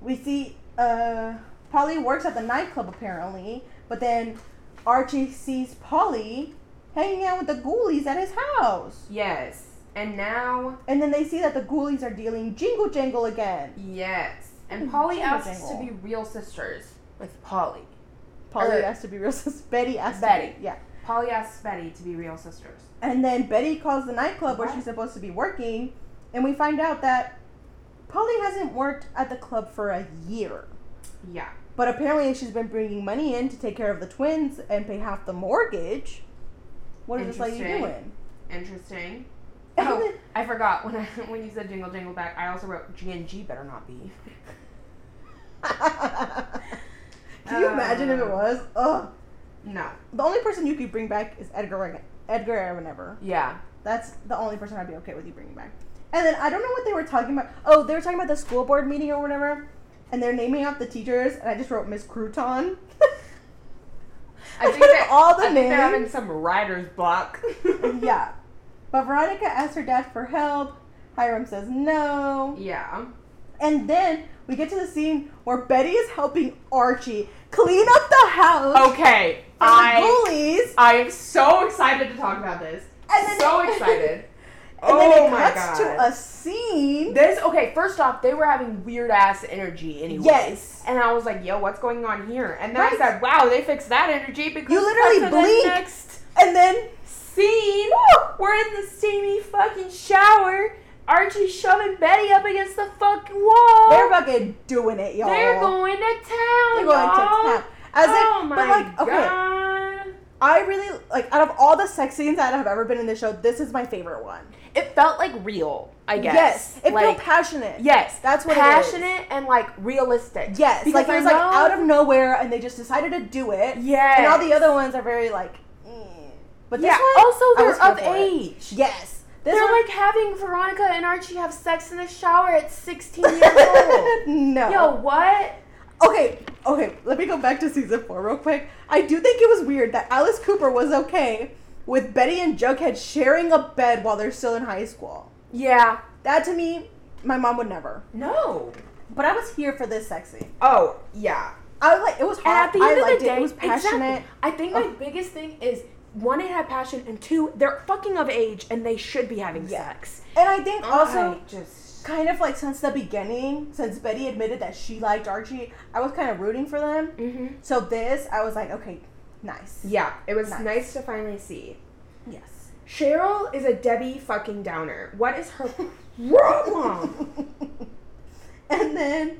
we see uh, Polly works at the nightclub apparently, but then Archie sees Polly hanging out with the ghoulies at his house, Yes, and now and then they see that the ghoulies are dealing jingle jangle again. yes, and Polly asks to be real sisters with Polly. Polly Er, has to be real. sisters. Betty to Betty. be- yeah. Polly asks Betty to be real sisters. And then Betty calls the nightclub where she's supposed to be working, and we find out that Polly hasn't worked at the club for a year. Yeah. But apparently she's been bringing money in to take care of the twins and pay half the mortgage. What is this lady doing? Interesting. Oh, I forgot when I when you said jingle jingle back. I also wrote G and G better not be. Can you imagine if it Uh, was? Ugh. No. The only person you could bring back is Edgar Wright- Edgar Allan Ever. Yeah. That's the only person I'd be okay with you bringing back. And then I don't know what they were talking about. Oh, they were talking about the school board meeting or whatever. And they're naming off the teachers, and I just wrote Miss Crouton. I think that all the I think they're having names. some writer's block. yeah. But Veronica asks her dad for help. Hiram says no. Yeah. And then we get to the scene where Betty is helping Archie clean up the house Okay. I bullies. I am so excited to talk about this. And then- so excited. And oh then it oh my cuts god. to a scene. This okay. First off, they were having weird ass energy anyway. Yes. And I was like, "Yo, what's going on here?" And then Right. I said, "Wow, they fixed that energy because You literally cut to the next And then scene. We're in the steamy fucking shower. Archie's shoving Betty up against the fucking wall. they're fucking doing it, y'all. They're going to town. They're going y'all. to town. As oh if, my but like, okay, god. I really like out of all the sex scenes that have ever been in this show, this is my favorite one. it felt like real. I guess. Yes, it like, felt passionate. Yes, That's what it is. passionate and like realistic. Yes, Because like it was like out of nowhere, and they just decided to do it. Yes. and all the other ones are very like. But this yeah. one, also, they're of age. Yes, this They're one, like having Veronica and Archie have sex in the shower at 16 years old. no. Yo, what? Okay, okay. Let me go back to season four real quick. I do think it was weird that Alice Cooper was okay with Betty and Jughead sharing a bed while they're still in high school. Yeah. That to me, my mom would never. No. But I was here for this sexy. Oh, yeah. I was like, it was And hot. at the I end of liked the day, it. It was passionate. Exactly. I think my biggest thing is one, it had passion, and two, they're fucking of age and they should be having Yeah. sex. And I think also, I just kind of like since the beginning, since Betty admitted that she liked Archie, I was kind of rooting for them. hmm So this, I was like, okay, nice. Yeah, it was Nice. nice to finally see. Yes. Cheryl is a Debbie fucking Downer. What is her problem? and then,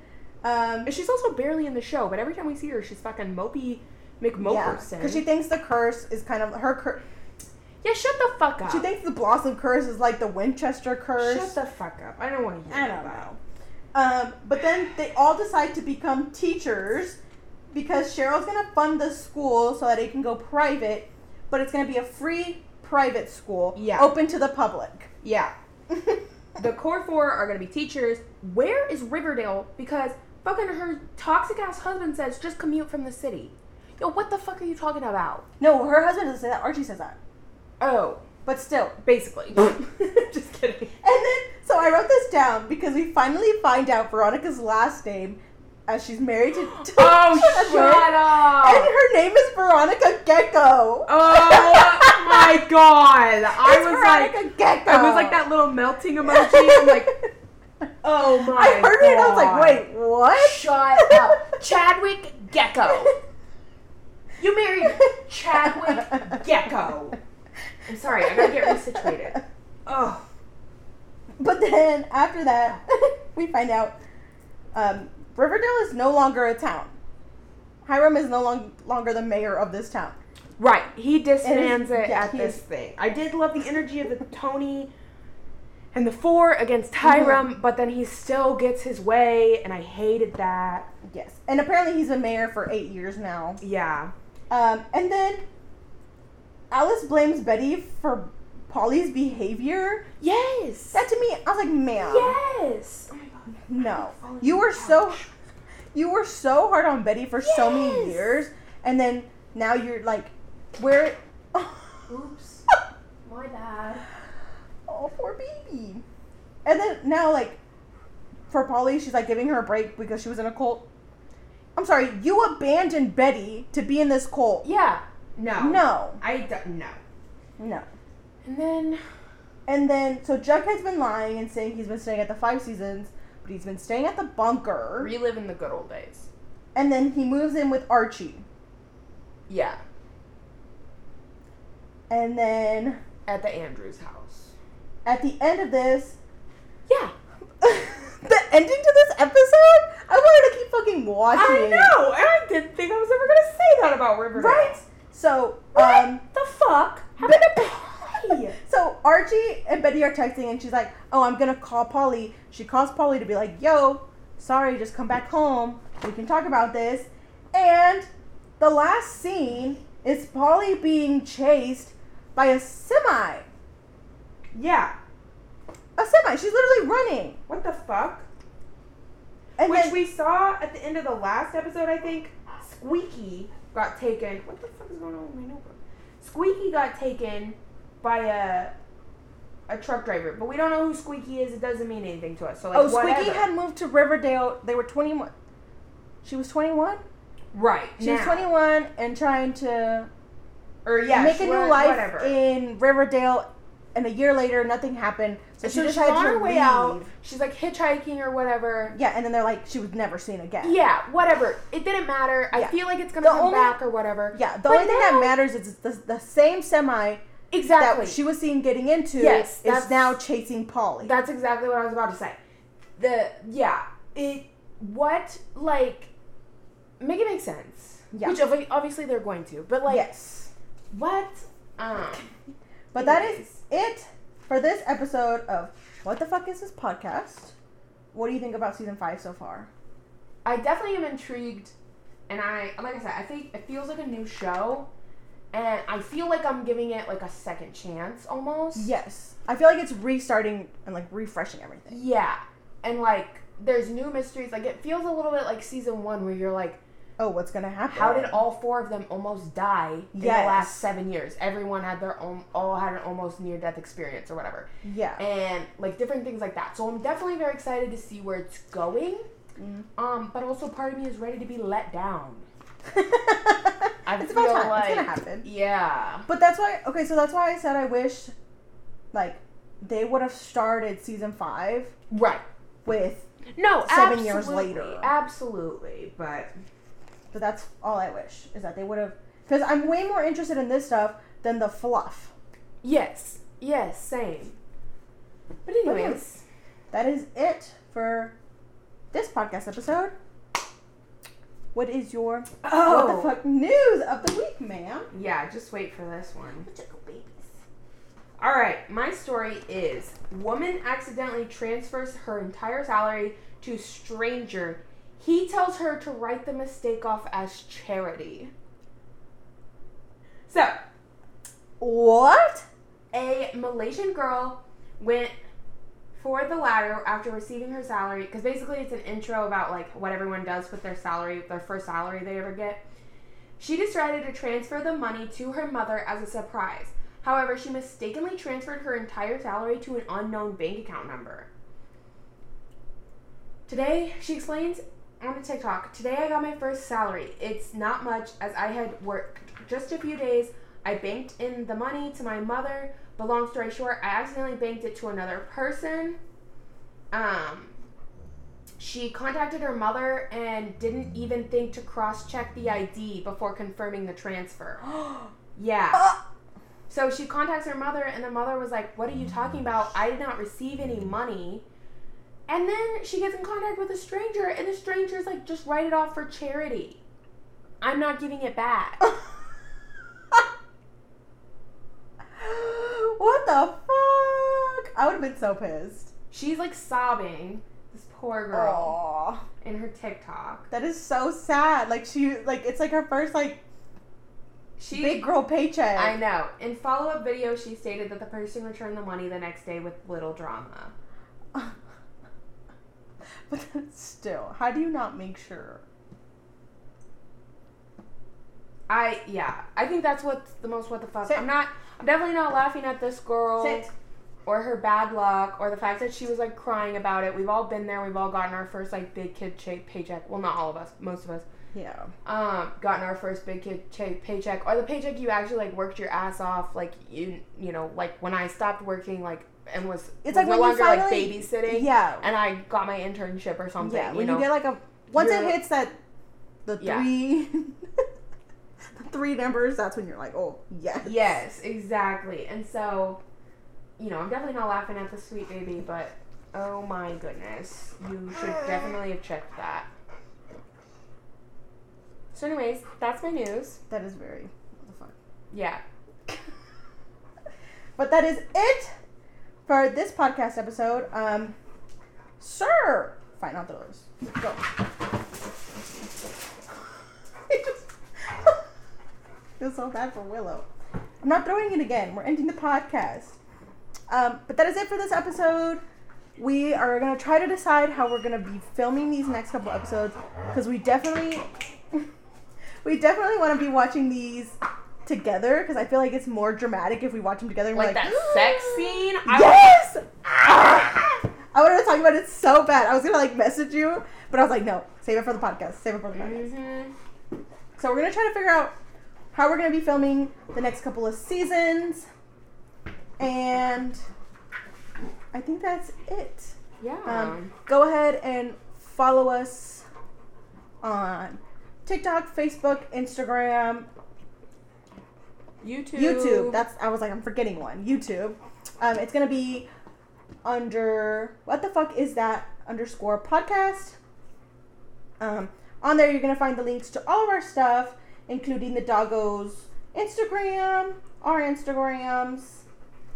um, And she's also barely in the show, but every time we see her, she's fucking mopey yeah, McMoperson. because she thinks the curse is kind of her curse. yeah, shut the fuck up. She thinks the Blossom curse is like the Winchester curse. Shut the fuck up. I don't want to hear I don't know. Um, but then they all decide to become teachers because Cheryl's gonna fund the school so that it can go private, but it's gonna be a free private school, Yeah. open to the public. Yeah. The core four are gonna be teachers. Where is Riverdale? Because fucking her toxic ass husband says just commute from the city. Yo, what the fuck are you talking about? no, her husband doesn't say that. Archie says that. Oh, But still. basically. just kidding. And then, so I wrote this down because we finally find out Veronica's last name as she's married to. Oh, to Oh, shut up! And her name is Veronica Gecko. Oh my god! I It's was like, Veronica Gecko. I was like that little melting emoji. I'm like, oh my I heard it and I was like, wait, what? Shut up. Chadwick Gecko. You married Chadwick Gecko. I'm sorry, I gotta get resituated. Oh. But then after that, we find out um, Riverdale is no longer a town. Hiram is no long, longer the mayor of this town. Right, he disbands It yeah, at this thing. I did love the energy of the Toni and the four against Hiram, Mm-hmm. but then he still gets his way, and I hated that. Yes. And apparently he's been mayor for eight years now. Yeah. Um, and then Alice blames Betty for Polly's behavior. Yes. That to me, I was like, ma'am, yes. Oh my god. no. You were so, you were so hard on Betty for so many years, and then now you're like, where? Oops. My bad. Oh, poor baby. And then now, like, for Polly, she's like giving her a break because she was in a cult. I'm sorry, you abandoned Betty to be in this cult. Yeah. No. No, I don't. No. no. And then. And then, so Jughead's been lying and saying he's been staying at the Five Seasons, but he's been staying at the bunker. Reliving the good old days. And then he moves in with Archie. Yeah. And then At the Andrews house. at the end of this, Yeah. the ending to this episode, I wanted to keep fucking watching. I know. And I didn't think I was ever gonna say that about Riverdale. Right? So, What um, the fuck happened to Polly? so Archie and Betty are texting, and she's like, "Oh, I'm gonna call Polly." She calls Polly to be like, "Yo, sorry, just come back home. We can talk about this." And the last scene is Polly being chased by a semi. Yeah. A semi. She's literally running. What the fuck? And Which then, we saw at the end of the last episode, I think. Squeaky got taken. What the fuck is going on with my notebook? Squeaky got taken by a a truck driver, but we don't know who Squeaky is. It doesn't mean anything to us. So like, oh, Squeaky whatever. had moved to Riverdale. They were 21. She was 21. right. She was 21 and trying to Or yeah, make a new was- life Whatever. in Riverdale. And a year later, nothing happened. So, so she she's on her way leave. out. She's like hitchhiking or whatever. Yeah, and then they're like, she was never seen again. Yeah, whatever. It didn't matter. I Yeah. feel like it's gonna The come only- back or whatever. Yeah, the But only thing that matters is the, the same semi Exactly. that she was seen getting into Yes, is now chasing Polly. That's exactly what I was about to say. The yeah, it what like make it make sense. Yeah. Which obvi- obviously they're going to, but like yes. what? Um, But that is it for this episode of What the Fuck is this podcast? What do you think about season five so far? I definitely am intrigued, and I like I said, I think it feels like a new show, and I feel like I'm giving it like a second chance almost. Yes. I feel like it's restarting and like refreshing everything. Yeah, and like there's new mysteries. Like it feels a little bit like season one, where you're like, Oh, what's gonna happen? how did all four of them almost die in the last seven years? Everyone had their own, all had an almost near death experience or whatever, Yeah. and like different things like that. So I'm definitely very excited to see where it's going. Mm. Um, but also part of me is ready to be let down. I it's about feel time. it's gonna happen. Yeah. But that's why. Okay, so that's why I said I wish, like, they would have started season five Right. with. No, Seven years later. Absolutely, but But that's all I wish is that they would have. Because I'm way more interested in this stuff than the fluff. yes, yes, same. But anyways, That is it for this podcast episode. What is your oh, what the oh. fuck news of the week, ma'am? yeah, just wait for this one. All right, my story is woman accidentally transfers her entire salary to stranger. He tells her to write the mistake off as charity. So, What? a Malaysian girl went for the latter after receiving her salary because basically it's an intro about like what everyone does with their salary, their first salary they ever get. She decided to transfer the money to her mother as a surprise. However, she mistakenly transferred her entire salary to an unknown bank account number. Today, she explains on a TikTok, today I got my first salary. It's not much as I had worked just a few days. I banked in the money to my mother, but long story short, I accidentally banked it to another person. Um, she contacted her mother and didn't even think to cross check the ID before confirming the transfer. Yeah. Uh, So she contacts her mother, and the mother was like, What are you talking about? I did not receive any money. And then she gets in contact with a stranger, and the stranger's like, Just write it off for charity. I'm not giving it back. what the fuck? I would have been so pissed. She's like sobbing, this poor girl, Aw. in her TikTok. That is so sad. Like she like it's like her first like She, big girl paycheck. I know. In follow up video, she stated that the person returned the money the next day with little drama. but still, how do you not make sure? I yeah, I think that's what's the most what the fuck. Sit. I'm not. I'm definitely not laughing at this girl Sit. or her bad luck or the fact that she was like crying about it. We've all been there. We've all gotten our first like big kid cha- paycheck. Well, not all of us. Most of us. Yeah. Um, gotten our first big kid cha- paycheck or the paycheck you actually like worked your ass off. Like you you know like when I stopped working like and was It's was like no when you longer like babysitting. Yeah. And I got my internship or something. yeah. you When know. you get like a once it hits that the Yeah. three the three numbers, that's when you're like, oh yes. Yes, exactly. And so, you know, I'm definitely not laughing at the sweet baby, but oh my goodness, you should definitely have checked that. So, anyways, that's my news. That is very what the fuck. Yeah. But that is it for this podcast episode. Um, sir, fine, not those. Go. feel so bad for Willow. I'm not throwing it again. We're ending the podcast. Um, but that is it for this episode. We are gonna try to decide how we're gonna be filming these next couple episodes because we definitely, we definitely want to be watching these together because I feel like it's more dramatic if we watch them together. And we're Like like that sex scene. I Yes! Ah! I wanted to talk about it so bad. I was gonna like message you, but I was like, no, save it for the podcast. Save it for the podcast. hmm So we're gonna try to figure out how we're gonna be filming the next couple of seasons, and I think that's it. Yeah. Um, go ahead and follow us on TikTok, Facebook, Instagram, YouTube. YouTube. That's I was like I'm forgetting one. YouTube. Um, it's gonna be under what the fuck is that underscore podcast. Um, on there you're gonna find the links to all of our stuff, including the doggos Instagram, our Instagrams,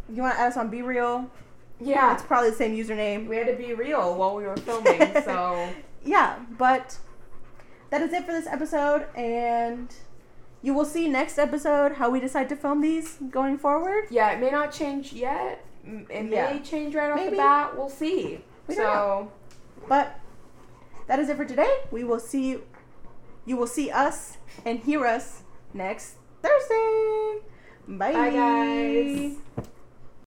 If you want to add us on Be Real, Yeah. it's probably the same username. We had to be real while we were filming, so Yeah, but that is it for this episode, and you will see next episode how we decide to film these going forward. yeah, it may not change yet. It may Yeah. change right off Maybe. the bat. We'll see. We so But that is it for today. We will see you will see us and hear us next Thursday. Bye. bye guys.